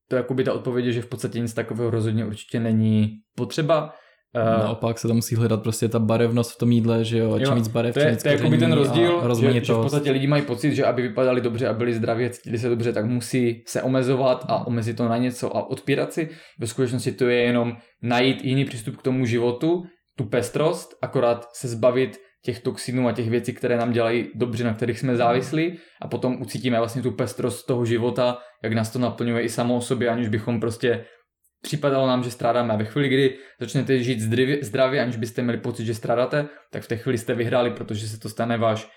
to je jakoby ta odpověď, že v podstatě nic takového rozhodně určitě není potřeba. Uh, Naopak se tam musí hledat prostě ta barevnost v tom jídle, že jo, čím víc barev, to je, to je ten rozdíl, že, že, v podstatě lidi mají pocit, že aby vypadali dobře a byli zdraví a cítili se dobře, tak musí se omezovat a omezit to na něco a odpírat si. Ve skutečnosti to je jenom najít jiný přístup k tomu životu, tu pestrost, akorát se zbavit těch toxinů a těch věcí, které nám dělají dobře, na kterých jsme závislí a potom ucítíme vlastně tu pestrost toho života, jak nás to naplňuje i samo o sobě, aniž bychom prostě připadalo nám, že strádáme. A ve chvíli, kdy začnete žít zdravě, aniž byste měli pocit, že strádáte, tak v té chvíli jste vyhráli, protože se to stane váš uh,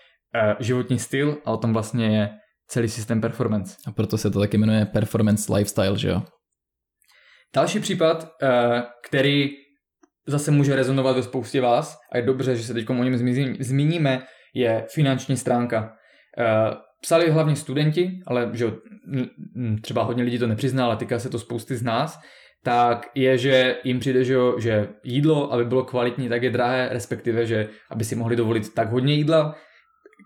životní styl a o tom vlastně je celý systém performance. A proto se to taky jmenuje performance lifestyle, že jo? Další případ, uh, který zase může rezonovat ve spoustě vás a je dobře, že se teď o něm zmíníme, je finanční stránka. Uh, psali hlavně studenti, ale že třeba hodně lidí to nepřizná, ale týká se to spousty z nás, tak je, že jim přijde, že, jo, že jídlo, aby bylo kvalitní, tak je drahé, respektive, že aby si mohli dovolit tak hodně jídla,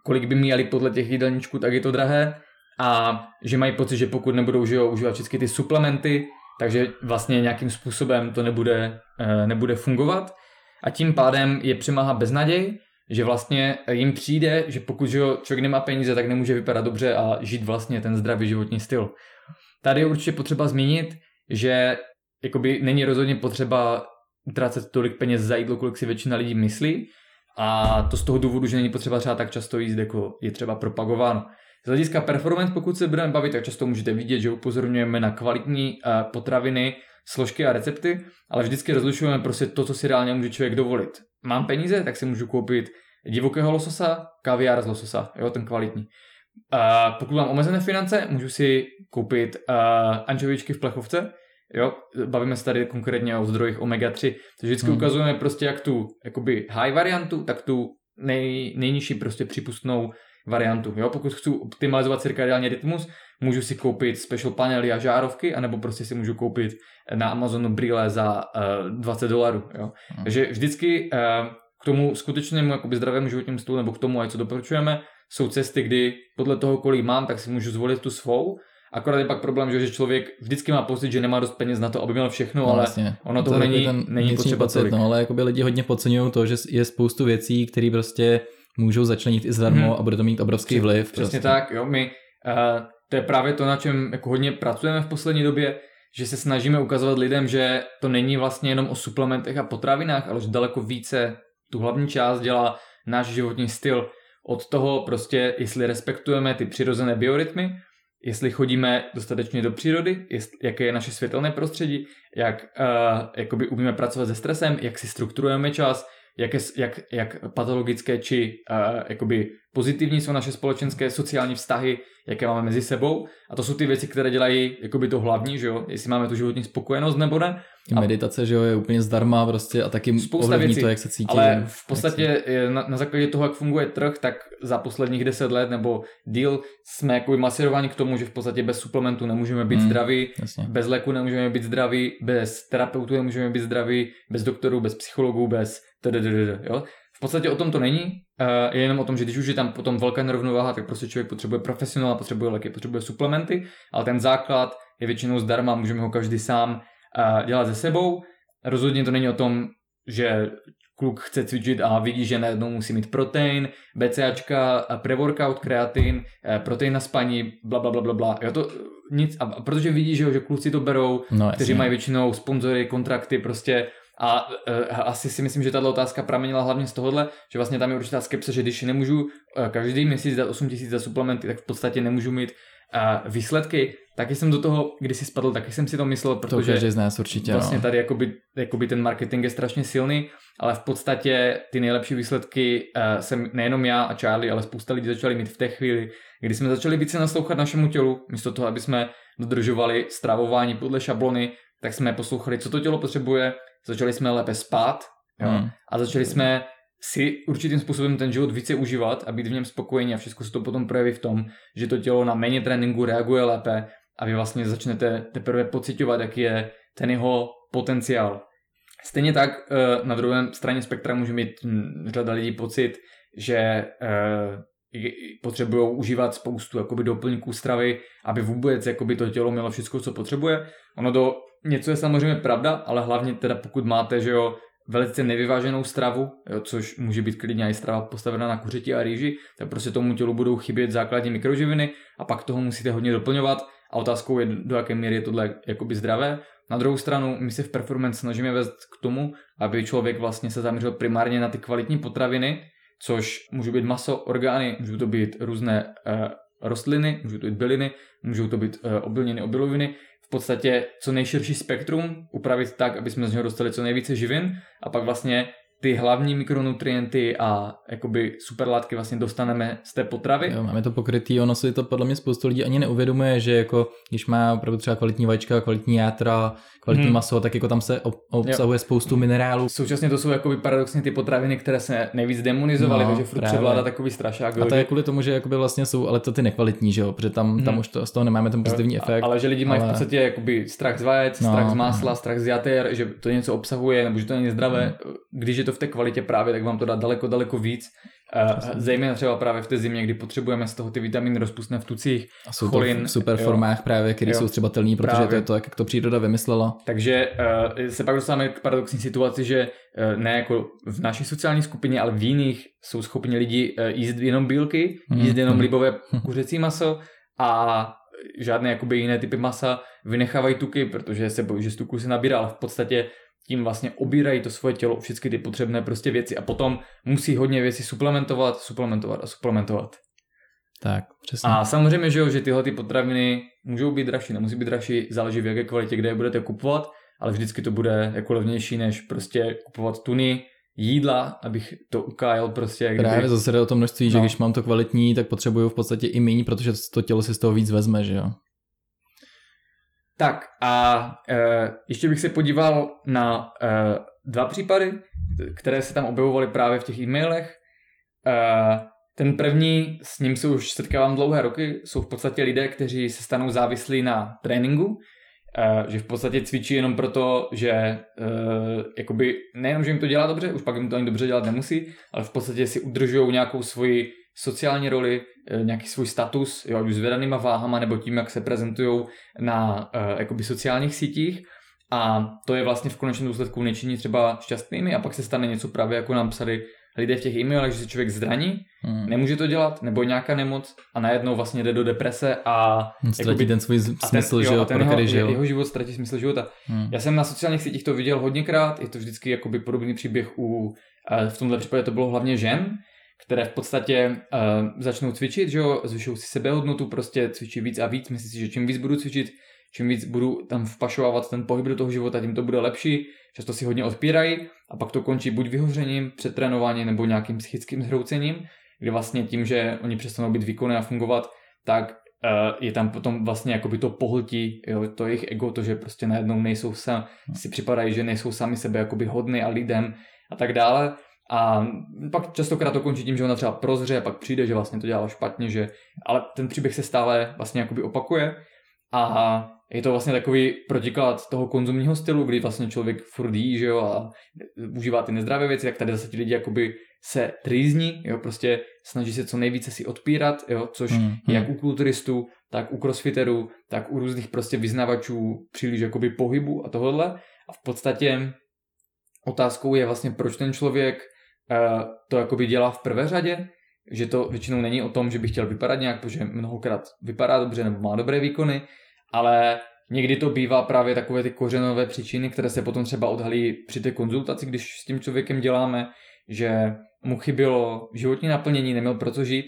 kolik by měli podle těch jídelníčků, tak je to drahé a že mají pocit, že pokud nebudou že jo, užívat všechny ty suplementy, takže vlastně nějakým způsobem to nebude, eh, nebude fungovat a tím pádem je přemáhá beznaděj, že vlastně jim přijde, že pokud že jo, člověk nemá peníze, tak nemůže vypadat dobře a žít vlastně ten zdravý životní styl. Tady je určitě potřeba zmínit, že jakoby není rozhodně potřeba utracet tolik peněz za jídlo, kolik si většina lidí myslí. A to z toho důvodu, že není potřeba třeba tak často jíst, jako je třeba propagováno. Z hlediska performance, pokud se budeme bavit, tak často můžete vidět, že upozorňujeme na kvalitní eh, potraviny, složky a recepty, ale vždycky rozlišujeme prostě to, co si reálně může člověk dovolit. Mám peníze, tak si můžu koupit divokého lososa, kaviár z lososa, jo, ten kvalitní. A pokud mám omezené finance, můžu si koupit uh, ančovičky v plechovce, Jo, bavíme se tady konkrétně o zdrojích omega-3, takže vždycky hmm. ukazujeme prostě jak tu jakoby high variantu, tak tu nej, nejnižší prostě připustnou variantu. Jo, pokud chci optimalizovat cirkadiální rytmus, můžu si koupit special panely a žárovky, anebo prostě si můžu koupit na Amazonu brýle za uh, 20 dolarů. Jo. Hmm. Takže vždycky uh, k tomu skutečnému jakoby zdravému životnímu stylu, nebo k tomu, co doporučujeme, jsou cesty, kdy podle toho, kolik mám, tak si můžu zvolit tu svou Akorát je pak problém, že, člověk vždycky má pocit, že nemá dost peněz na to, aby měl všechno, no, ale vlastně. ono to, není, ten není potřeba pocit, tolik. No, ale jakoby lidi hodně podceňují to, že je spoustu věcí, které prostě můžou začlenit i zdarmo hmm. a bude to mít obrovský Přesně, vliv. Přesně prostě. tak, jo, my uh, to je právě to, na čem jako hodně pracujeme v poslední době, že se snažíme ukazovat lidem, že to není vlastně jenom o suplementech a potravinách, ale že daleko více tu hlavní část dělá náš životní styl. od toho prostě, jestli respektujeme ty přirozené biorytmy, jestli chodíme dostatečně do přírody, jestli, jaké je naše světelné prostředí, jak uh, jakoby umíme pracovat se stresem, jak si strukturujeme čas, jak, je, jak, jak patologické či uh, jakoby pozitivní jsou naše společenské sociální vztahy, jaké máme mezi sebou. A to jsou ty věci, které dělají jakoby to hlavní, že jo, jestli máme tu životní spokojenost nebo ne. A meditace, že jo, je úplně zdarma prostě a taky spousta věcí, to, jak se cítí. Ale v podstatě na, na základě toho, jak funguje trh, tak za posledních deset let nebo díl jsme jako masírováni k tomu, že v podstatě bez suplementu nemůžeme být hmm, zdraví, jasně. bez léku nemůžeme být zdraví, bez terapeutů nemůžeme být zdraví, bez doktorů, bez psychologů, bez jo. V podstatě o tom to není, je jenom o tom, že když už je tam potom velká nerovnováha, tak prostě člověk potřebuje profesionál, potřebuje léky, potřebuje suplementy, ale ten základ je většinou zdarma, můžeme ho každý sám dělat se sebou. Rozhodně to není o tom, že kluk chce cvičit a vidí, že najednou musí mít protein, BCAčka, pre-workout, kreatin, eh, protein na spaní, bla, bla, bla, bla, bla. Jo, to nic, a protože vidí, že, že kluci to berou, no, kteří mají většinou sponzory, kontrakty, prostě a uh, asi si myslím, že tato otázka pramenila hlavně z tohohle, že vlastně tam je určitá skepse, že když nemůžu uh, každý měsíc dát 8 tisíc za suplementy, tak v podstatě nemůžu mít uh, výsledky. Taky jsem do toho, když si spadl, taky jsem si to myslel, protože to z nás určitě, vlastně no. tady jakoby, jakoby ten marketing je strašně silný, ale v podstatě ty nejlepší výsledky uh, jsem nejenom já a Charlie, ale spousta lidí začali mít v té chvíli, kdy jsme začali více naslouchat našemu tělu, místo toho, aby jsme dodržovali stravování podle šablony, tak jsme poslouchali, co to tělo potřebuje, začali jsme lépe spát jo? Hmm. a začali jsme si určitým způsobem ten život více užívat a být v něm spokojení a všechno se to potom projeví v tom, že to tělo na méně tréninku reaguje lépe a vy vlastně začnete teprve pocitovat, jaký je ten jeho potenciál. Stejně tak eh, na druhé straně spektra může mít řada lidí pocit, že eh, potřebují užívat spoustu jakoby doplňků stravy, aby vůbec jakoby to tělo mělo všechno, co potřebuje. Ono to něco je samozřejmě pravda, ale hlavně teda pokud máte, že jo, velice nevyváženou stravu, jo, což může být klidně i strava postavená na kuřeti a rýži, tak prostě tomu tělu budou chybět základní mikroživiny a pak toho musíte hodně doplňovat a otázkou je, do jaké míry je tohle jakoby zdravé. Na druhou stranu, my se v performance snažíme vést k tomu, aby člověk vlastně se zaměřil primárně na ty kvalitní potraviny, což může být maso, orgány, můžou to být různé uh, rostliny, můžou to být byliny, můžou to být uh, obilniny, obiloviny, podstatě co nejširší spektrum upravit tak, aby jsme z něho dostali co nejvíce živin a pak vlastně ty hlavní mikronutrienty a jakoby superlátky vlastně dostaneme z té potravy. Jo, máme to pokrytý, ono si to podle mě spoustu lidí ani neuvědomuje, že jako když má opravdu třeba kvalitní vajíčka, kvalitní játra, kvalitní hmm. maso, tak jako tam se obsahuje jo. spoustu minerálů. Současně to jsou jakoby paradoxně ty potraviny, které se nejvíc demonizovaly, no, takže furt převládá takový strašák. A to je kvůli tomu, že jakoby vlastně jsou, ale to ty nekvalitní, že jo, protože tam, hmm. tam už to, z toho nemáme ten pozitivní jo. efekt. Ale že lidi mají ale... v podstatě jakoby strach z vajec, no, strach z másla, no. strach z jater, že to něco obsahuje, nebo že to není zdravé. Hmm. Když je to v té kvalitě právě, tak vám to dá daleko, daleko víc. Uh, zejména třeba právě v té zimě, kdy potřebujeme z toho ty vitaminy rozpustné v tucích, a jsou cholin, to v super jo, formách právě, které jsou třeba telní, protože právě. to je to, jak to příroda vymyslela. Takže uh, se pak dostáváme k paradoxní situaci, že uh, ne jako v naší sociální skupině, ale v jiných jsou schopni lidi uh, jíst jenom bílky, mm, jíst jenom mm. libové kuřecí maso a žádné jakoby jiné typy masa vynechávají tuky, protože se bojí, že z tuku se nabírá, ale v podstatě tím vlastně obírají to svoje tělo všechny ty potřebné prostě věci a potom musí hodně věcí suplementovat, suplementovat a suplementovat. Tak, přesně. A samozřejmě, že, jo, že tyhle ty potraviny můžou být dražší, nemusí být dražší, záleží v jaké kvalitě, kde je budete kupovat, ale vždycky to bude jako levnější, než prostě kupovat tuny, jídla, abych to ukájel prostě. Kdyby... Právě zase jde o to množství, no. že když mám to kvalitní, tak potřebuju v podstatě i méně, protože to tělo si z toho víc vezme, že jo. Tak a e, ještě bych se podíval na e, dva případy, které se tam objevovaly právě v těch e-mailech. E, ten první, s ním se už setkávám dlouhé roky, jsou v podstatě lidé, kteří se stanou závislí na tréninku, e, že v podstatě cvičí jenom proto, že e, jakoby nejenom, že jim to dělá dobře, už pak jim to ani dobře dělat nemusí, ale v podstatě si udržují nějakou svoji sociální roli, eh, nějaký svůj status, jo, ať už s váhama, nebo tím, jak se prezentují na uh, jakoby sociálních sítích. A to je vlastně v konečném důsledku nečiní třeba šťastnými a pak se stane něco právě, jako nám psali lidé v těch e-mailech, že se člověk zraní, hmm. nemůže to dělat, nebo nějaká nemoc a najednou vlastně jde do deprese a... Ztratí jakoby, ten svůj smysl, ten, že jo, ten jeho, jeho, jeho život ztratí smysl života. Hmm. Já jsem na sociálních sítích to viděl hodněkrát, je to vždycky jakoby podobný příběh u, v tomhle případě to bylo hlavně žen, které v podstatě uh, začnou cvičit, že jo, zvyšují si sebehodnotu, prostě cvičí víc a víc, myslí si, že čím víc budu cvičit, čím víc budu tam vpašovávat ten pohyb do toho života, tím to bude lepší, často si hodně odpírají a pak to končí buď vyhořením, přetrénováním nebo nějakým psychickým zhroucením, kdy vlastně tím, že oni přestanou být výkonné a fungovat, tak uh, je tam potom vlastně jakoby to pohltí, jo, to jejich ego, to, že prostě najednou nejsou sam, si připadají, že nejsou sami sebe jakoby hodný a lidem a tak dále. A pak častokrát to končí tím, že ona třeba prozře a pak přijde, že vlastně to dělala špatně, že, ale ten příběh se stále vlastně jakoby opakuje a je to vlastně takový protiklad toho konzumního stylu, kdy vlastně člověk furt jí, že jo, a užívá ty nezdravé věci, tak tady zase ti lidi jakoby se trýzní, jo, prostě snaží se co nejvíce si odpírat, jo, což hmm, hmm. jak u kulturistů, tak u crossfiterů, tak u různých prostě vyznavačů příliš jakoby pohybu a tohle. A v podstatě otázkou je vlastně, proč ten člověk to jakoby dělá v prvé řadě, že to většinou není o tom, že by chtěl vypadat nějak, protože mnohokrát vypadá dobře nebo má dobré výkony, ale někdy to bývá právě takové ty kořenové příčiny, které se potom třeba odhalí při té konzultaci, když s tím člověkem děláme, že mu chybělo životní naplnění, neměl pro co žít,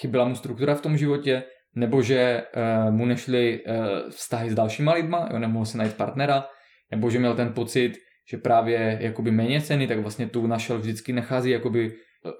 chyběla mu struktura v tom životě, nebo že uh, mu nešly uh, vztahy s dalšíma lidma, jo, nemohl se najít partnera, nebo že měl ten pocit, že právě jakoby méně ceny, tak vlastně tu našel vždycky nachází jakoby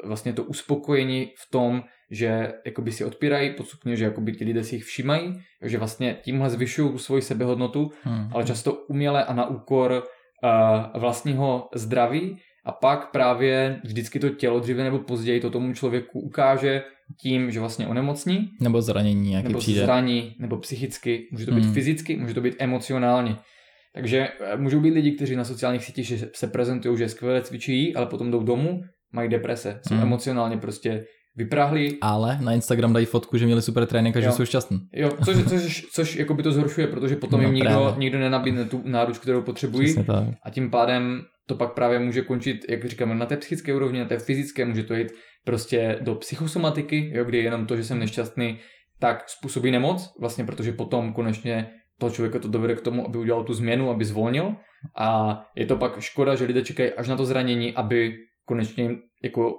vlastně to uspokojení v tom, že jakoby si odpírají postupně, že jakoby ti lidé si jich všímají, že vlastně tímhle zvyšují svoji sebehodnotu, hmm. ale často uměle a na úkor uh, vlastního zdraví a pak právě vždycky to tělo dříve nebo později to tomu člověku ukáže tím, že vlastně onemocní. Nebo zranění nějaký nebo přijde. zraní, nebo psychicky, může to být hmm. fyzicky, může to být emocionálně. Takže eh, můžou být lidi, kteří na sociálních sítích se prezentují, že skvěle cvičí, ale potom jdou domů, mají deprese, jsou hmm. emocionálně prostě vyprahli. Ale na Instagram dají fotku, že měli super trénink a že jsou šťastní. Jo, což, což, což jako by to zhoršuje, protože potom no, jim nikdo, nikdo nenabídne tu náruč, kterou potřebují. A tím pádem to pak právě může končit, jak říkáme, na té psychické úrovni, na té fyzické, může to jít prostě do psychosomatiky, jo, kdy jenom to, že jsem nešťastný, tak způsobí nemoc, vlastně protože potom konečně toho člověka to dovede k tomu, aby udělal tu změnu, aby zvolnil a je to pak škoda, že lidé čekají až na to zranění, aby konečně jako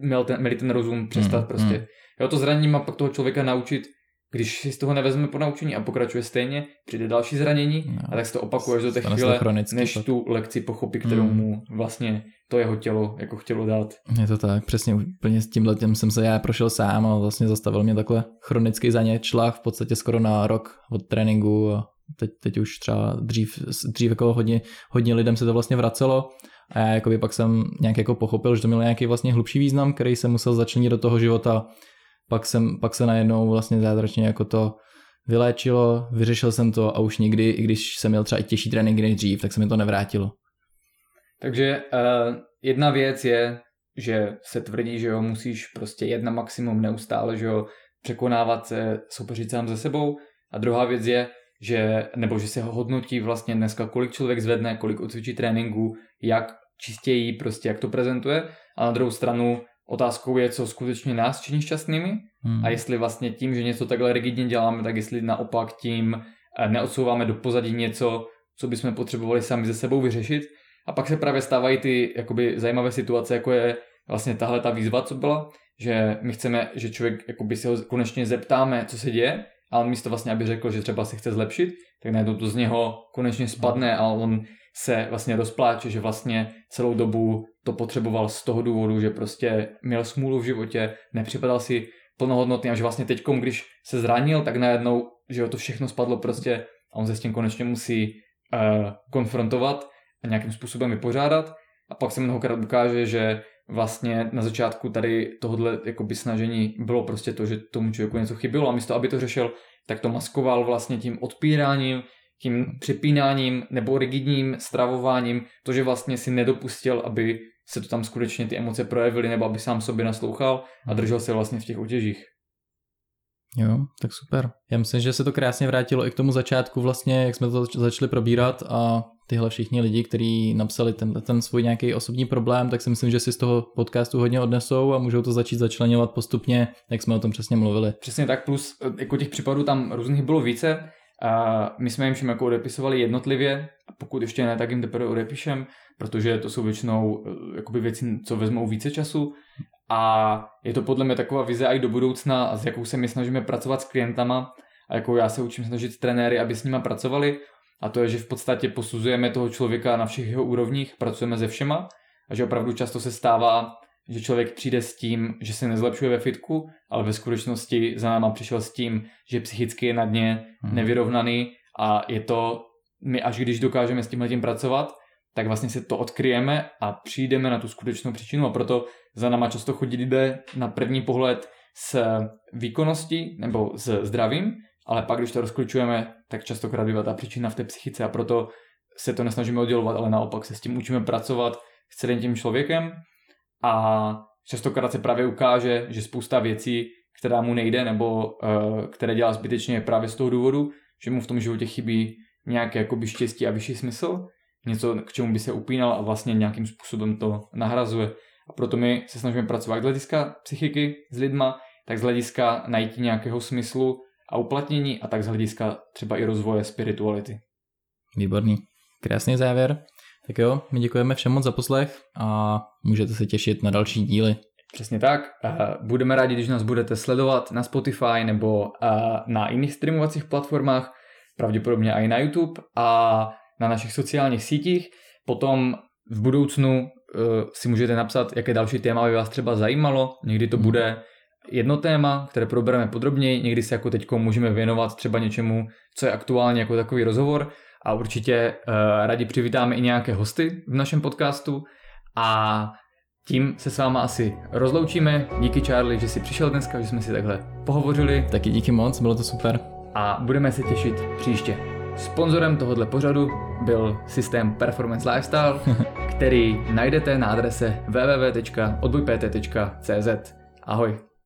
měl ten, měli ten rozum přestat mm, prostě. Mm. Jo, to zranění má pak toho člověka naučit, když si z toho nevezme po naučení a pokračuje stejně, přijde další zranění no, a tak se to opakuje až do té chvíle, než pak. tu lekci pochopí, kterou mm. mu vlastně to jeho tělo jako chtělo dát. Je to tak, přesně úplně s tím letem jsem se já prošel sám a vlastně zastavil mě takhle chronický zaněčlach v podstatě skoro na rok od tréninku a teď, teď už třeba dřív, dřív jako hodně, hodně lidem se to vlastně vracelo a já jakoby pak jsem nějak jako pochopil, že to mělo nějaký vlastně hlubší význam, který jsem musel začlenit do toho života. Pak, jsem, pak se najednou vlastně zázračně jako to vyléčilo, vyřešil jsem to a už nikdy, i když jsem měl třeba i těžší tréninky než dřív, tak se mi to nevrátilo. Takže uh, jedna věc je, že se tvrdí, že jo, musíš prostě jedna maximum neustále, že jo, překonávat se, soupeřit sám ze sebou. A druhá věc je, že, nebo že se ho hodnotí vlastně dneska, kolik člověk zvedne, kolik odcvičí tréninku, jak čistěji prostě, jak to prezentuje. A na druhou stranu otázkou je, co skutečně nás činí šťastnými hmm. a jestli vlastně tím, že něco takhle rigidně děláme, tak jestli naopak tím eh, neodsouváme do pozadí něco, co bychom potřebovali sami ze sebou vyřešit. A pak se právě stávají ty jakoby zajímavé situace, jako je vlastně tahle ta výzva, co byla, že my chceme, že člověk jakoby se ho konečně zeptáme, co se děje a on místo vlastně, aby řekl, že třeba se chce zlepšit, tak najednou to z něho konečně spadne a on se vlastně rozpláče, že vlastně celou dobu to potřeboval z toho důvodu, že prostě měl smůlu v životě, nepřipadal si plnohodnotný a že vlastně teď, když se zranil, tak najednou, že to všechno spadlo prostě a on se s tím konečně musí uh, konfrontovat a nějakým způsobem vypořádat. A pak se mnohokrát ukáže, že vlastně na začátku tady tohohle jakoby snažení bylo prostě to, že tomu člověku něco chybělo a místo, aby to řešil, tak to maskoval vlastně tím odpíráním, tím přepínáním nebo rigidním stravováním, to, že vlastně si nedopustil, aby se to tam skutečně ty emoce projevily nebo aby sám sobě naslouchal a držel se vlastně v těch otěžích. Jo, tak super. Já myslím, že se to krásně vrátilo i k tomu začátku vlastně, jak jsme to začali probírat a tyhle všichni lidi, kteří napsali ten, ten svůj nějaký osobní problém, tak si myslím, že si z toho podcastu hodně odnesou a můžou to začít začlenovat postupně, jak jsme o tom přesně mluvili. Přesně tak, plus jako těch případů tam různých bylo více A my jsme jim všem jako odepisovali jednotlivě, a pokud ještě ne, tak jim teprve odepíšem, protože to jsou většinou eh, jakoby věci, co vezmou více času. A je to podle mě taková vize i do budoucna, s jakou se my snažíme pracovat s klientama, a jakou já se učím snažit trenéry, aby s nima pracovali. A to je, že v podstatě posuzujeme toho člověka na všech jeho úrovních, pracujeme se všema a že opravdu často se stává, že člověk přijde s tím, že se nezlepšuje ve fitku, ale ve skutečnosti za náma přišel s tím, že psychicky je na dně hmm. nevyrovnaný a je to, my až když dokážeme s tímhle tím pracovat, tak vlastně se to odkryjeme a přijdeme na tu skutečnou příčinu a proto za náma často chodí lidé na první pohled s výkonností nebo s zdravím, ale pak, když to rozklíčujeme, tak častokrát bývá ta příčina v té psychice a proto se to nesnažíme oddělovat, ale naopak se s tím učíme pracovat s celým tím člověkem a častokrát se právě ukáže, že spousta věcí, která mu nejde nebo uh, které dělá zbytečně právě z toho důvodu, že mu v tom životě chybí nějaké jakoby štěstí a vyšší smysl, něco, k čemu by se upínal a vlastně nějakým způsobem to nahrazuje. A proto my se snažíme pracovat z hlediska psychiky s lidma, tak z hlediska najít nějakého smyslu a uplatnění a tak z hlediska třeba i rozvoje spirituality. Výborný. Krásný závěr. Tak jo, my děkujeme všem moc za poslech a můžete se těšit na další díly. Přesně tak. Budeme rádi, když nás budete sledovat na Spotify nebo na jiných streamovacích platformách, pravděpodobně i na YouTube a na našich sociálních sítích. Potom v budoucnu e, si můžete napsat, jaké další téma by vás třeba zajímalo. Někdy to hmm. bude jedno téma, které probereme podrobněji, někdy se jako teď můžeme věnovat třeba něčemu, co je aktuálně jako takový rozhovor a určitě uh, rádi přivítáme i nějaké hosty v našem podcastu a tím se s váma asi rozloučíme. Díky Charlie, že jsi přišel dneska, že jsme si takhle pohovořili. Taky díky moc, bylo to super. A budeme se těšit příště. Sponzorem tohoto pořadu byl systém Performance Lifestyle, který najdete na adrese www.odbojpt.cz. Ahoj.